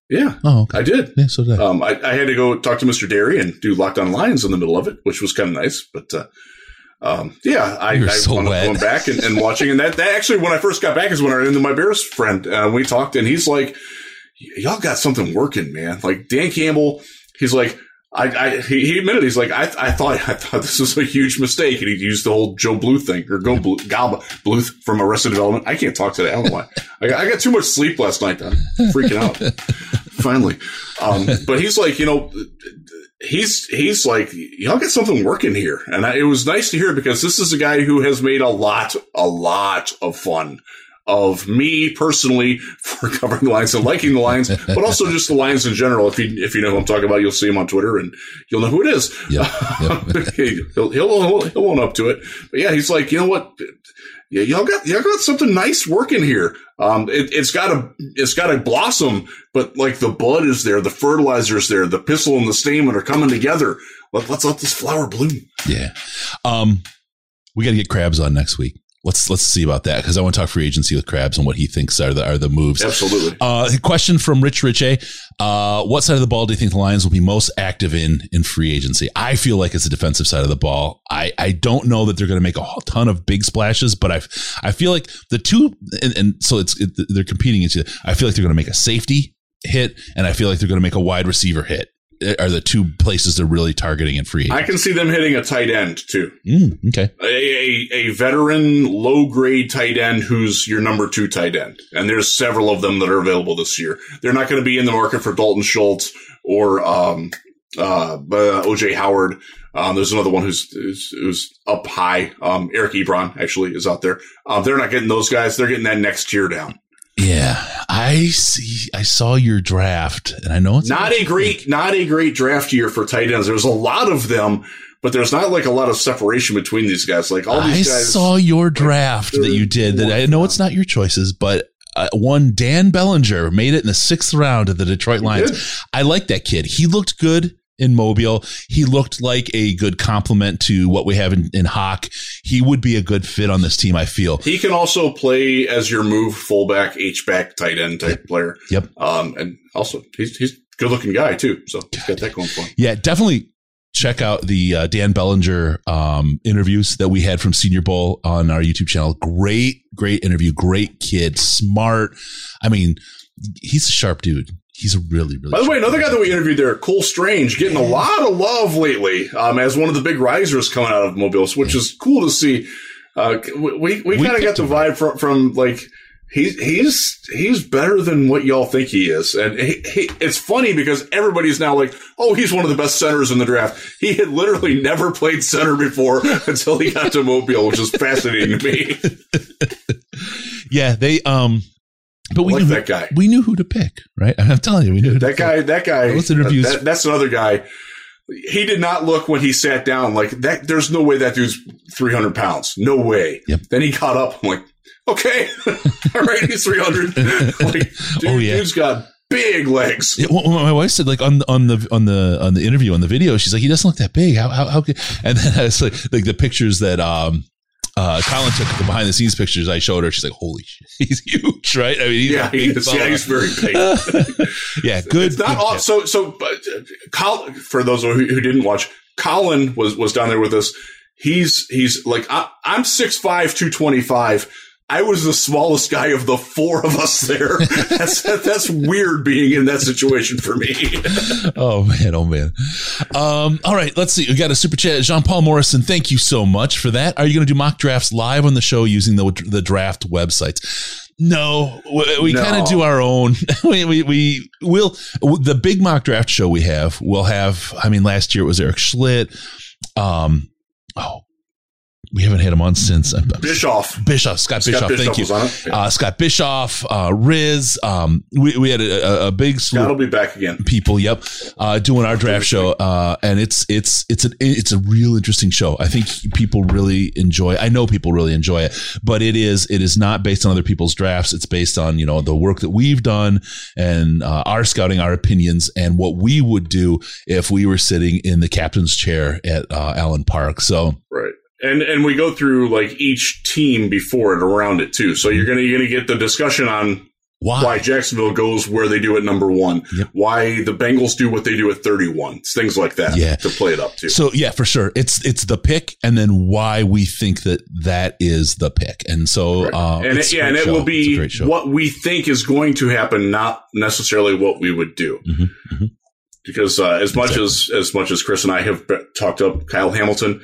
yeah, Oh, okay. I did. Yeah, so did I. Um, I, I had to go talk to Mr. Derry and do Lockdown Lions in the middle of it, which was kind of nice. But uh, um, yeah, I, You were I so wound up going back and, and watching. And that, that actually, when I first got back, is when I ran into my Bears friend. Uh, we talked, and he's like, "Y'all got something working, man." Like Dan Campbell, he's like. I, I he, he admitted he's like I, I thought I thought this was a huge mistake and he used the whole Joe Bluth thing or Go Bluth, Gal Bluth from Arrested Development. I can't talk today. I don't know why. I got, I got too much sleep last night. I'm freaking out. Finally, um, but he's like you know he's he's like y'all got something working here. And I, it was nice to hear because this is a guy who has made a lot a lot of fun of me personally for covering the lions and liking the lions but also just the lions in general. If you if you know who i'm talking about you'll see him on twitter and you'll know who it is. Yep, yep. he'll, he'll he'll own up to it. But yeah he's like you know what yeah, y'all got y'all got something nice working here. Um, it, it's got to it's got to blossom, but like the bud is there, the fertilizer is there, the pistil and the stamen are coming together. Let, let's let this flower bloom. Yeah. Um, we got to get crabs on next week. Let's let's see about that because I want to talk free agency with Krabs and what he thinks are the are the moves. Absolutely. Uh, question from Rich Rich A. Uh, what side of the ball do you think the Lions will be most active in in free agency? I feel like it's the defensive side of the ball. I, I don't know that they're going to make a whole ton of big splashes, but I I feel like the two and, and so it's it, they're competing each other. I feel like they're going to make a safety hit, and I feel like they're going to make a wide receiver hit. Are the two places they're really targeting in free I can see them hitting a tight end too. Mm, okay. A, a, a veteran, low grade tight end who's your number two tight end. And there's several of them that are available this year. They're not going to be in the market for Dalton Schultz or, um, uh, uh, OJ Howard. Um, there's another one who's, who's, who's up high. Um, Eric Ebron actually is out there. Um, they're not getting those guys. They're getting that next tier down. Yeah, I see. I saw your draft, and I know it's Not a great, not a great draft year for tight ends. There's a lot of them, but there's not like a lot of separation between these guys. Like all I these guys. I saw your draft that you did. That I know it's not your choices, but uh, one Dan Bellinger made it in the sixth round of the Detroit Lions. I like that kid. He looked good in Mobile. He looked like a good complement to what we have in, in Hawk. He would be a good fit on this team. I feel. He can also play as your move fullback, H back, tight end type player. Yep. Um, and also he's he's good looking guy too. So he's got that going for him. Yeah, definitely check out the uh, Dan Bellinger um, interviews that we had from Senior Bowl on our YouTube channel. Great, great interview. Great kid, smart. I mean, he's a sharp dude. He's a really, really. By the way, another guy that we interviewed there, Cole Strange, getting a lot of love lately um, as one of the big risers coming out of Mobile, which is cool to see. Uh, we we, we kind of got the vibe from, from like he's he's he's better than what y'all think he is, and he, he, it's funny because everybody's now like, oh, he's one of the best centers in the draft. He had literally never played center before until he got to Mobile, which is fascinating to me. Yeah, they. Um, but we like knew that who, guy. we knew who to pick, right? I'm telling you, we knew who to That pick. guy, that guy, Those interviews- that- that's another guy. He did not look when he sat down like that. There's no way that dude's 300 pounds. No way. Yep. Then he got up. I'm like, okay, all right, he's 300. like, dude, Oh, yeah. dude's got big legs. Well, my wife said like on the on the on the on the interview on the video, she's like, he doesn't look that big. How how, how? And then I was like, like the pictures that um uh Colin took the behind the scenes pictures I showed her. She's like, holy shit, he's huge, right? I mean, he's Yeah, big he is, yeah, he's very big. yeah, good. It's not all, kid. so so. But uh, Col, for those who, who didn't watch, Colin was was down there with us. He's he's like I, I'm six five, two twenty five. I was the smallest guy of the four of us there. That's that's weird being in that situation for me. Oh man, oh man. Um, all right, let's see. We got a super chat. Jean Paul Morrison, thank you so much for that. Are you going to do mock drafts live on the show using the the draft websites? No, we, we No. kind of do our own. we we we will the big mock draft show we have. We'll have. I mean, last year it was Erik Schlitt. Um, oh, we haven't had him on since uh, Bischoff. Bischoff, Scott, Scott Bischoff, thank Bischoff you. Uh, Scott Bischoff, uh, Riz. Um, we, we had a, a, a big slew Scott will be back again. people. Yep, uh, doing our draft show, uh, and it's it's it's a it's a real interesting show. I think people really enjoy. I know people really enjoy it, but it is it is not based on other people's drafts. It's based on you know the work that we've done and uh, our scouting, our opinions, and what we would do if we were sitting in the captain's chair at uh, Allen Park. So Right. And and we go through like each team before it around it too. So you're gonna you're gonna get the discussion on why? why Jacksonville goes where they do at number one, Yep. why the Bengals do what they do at 31, things like that Yeah. to play it up to. So yeah, for sure. It's it's the pick, and then why we think that that is the pick, and so Right. uh, and it, yeah, and great it show. will be what we think is going to happen, not necessarily what we would do. Mhm, mhm. Because uh, as much as as much as Chris and I have talked up Kyle Hamilton,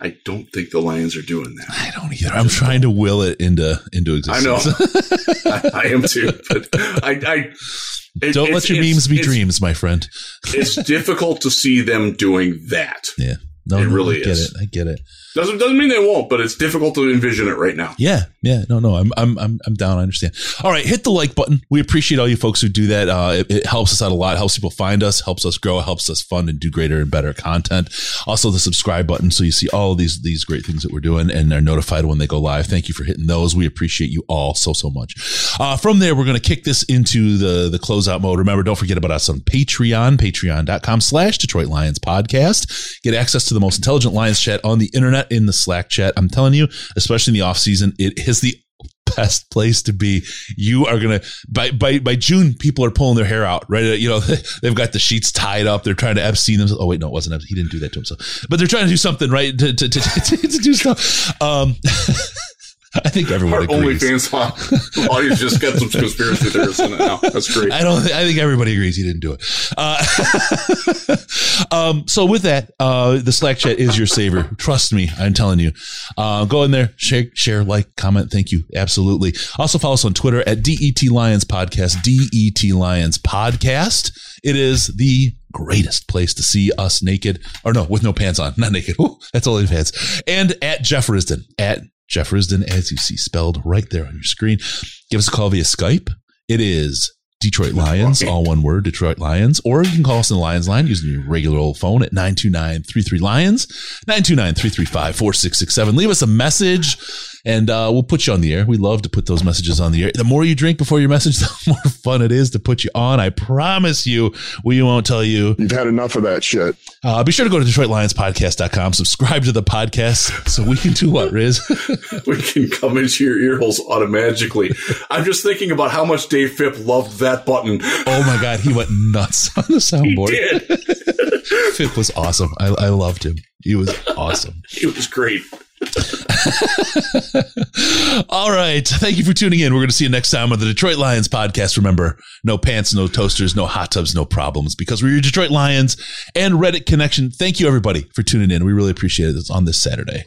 I don't think the Lions are doing that. I don't either. I'm trying to will it into into existence. I know. I, I am too, but I, I it- don't let your memes be dreams, my friend. It's difficult to see them doing that. Yeah, no, It no, really I get is. it. I get it. Doesn't doesn't mean they won't, but it's difficult to envision it right now. Yeah, yeah, no, no, I'm, I'm, I'm, I'm down. I understand. All right, hit the like button. We appreciate all you folks who do that. Uh, it, it helps us out a lot. Helps people find us. Helps us grow. Helps us fund and do greater and better content. Also, the subscribe button, so you see all of these these great things that we're doing and are notified when they go live. Thank you for hitting those. We appreciate you all so so much. Uh, from there, we're going to kick this into the the closeout mode. Remember, don't forget about us on Patreon. Patreon.com/slash Detroit Lions Podcast. Get access to the most intelligent Lions chat on the internet in the Slack chat. I'm telling you, especially in the off season, it is the best place to be. You are gonna by by by June, people are pulling their hair out, right? You know, they've got the sheets tied up. They're trying to Epstein themselves. Oh wait, no, it wasn't. Epstein. He didn't do that to himself. But they're trying to do something, right? To to to, to, to do stuff. Um, I think everyone Our agrees. OnlyFans audience just got some conspiracy theorists in it now. That's great. I don't. I think everybody agrees he didn't do it. Uh, um, so with that, uh, the Slack chat is your savior. Trust me, I'm telling you. Uh, go in there, share, share, like, comment. Thank you. Absolutely. Also follow us on Twitter at Det Lions Podcast. Det Lions Podcast. It is the greatest place to see us naked, or no, with no pants on, not naked. Ooh, that's only pants. And at Jeff Risdon, at Jeff Risdon, as you see spelled right there on your screen. Give us a call via Skype. It is Detroit Lions, all one word, Detroit Lions. Or you can call us in the Lions line using your regular old phone at 929-33-LIONS, 929-335-4667. Leave us a message and uh, we'll put you on the air. We love to put those messages on the air. The more you drink before your message, the more fun it is to put you on. I promise you, we won't tell you. You've had enough of that shit. Uh, be sure to go to DetroitLionsPodcast.com, subscribe to the podcast so we can do what, Riz? we can come into your ear holes automatically. I'm just thinking about how much Dave Phipp loved that button. oh my God, he went nuts on the He soundboard. did. Phip was awesome. I, I loved him. He was awesome. he was great. All right. Thank you for tuning in. We're going to see you next time on the Detroit Lions podcast. Remember, no pants, no toasters, no hot tubs, no problems because we're your Detroit Lions and Reddit connection. Thank you, everybody, for tuning in. We really appreciate it. It's on this Saturday.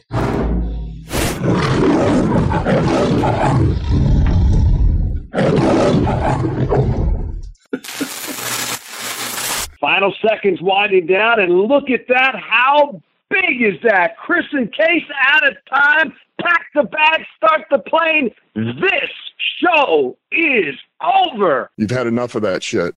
Final seconds winding down, and look at that. How big is that? Chris and Case out of time. Pack the bag, start the plane. This show is over. You've had enough of that shit.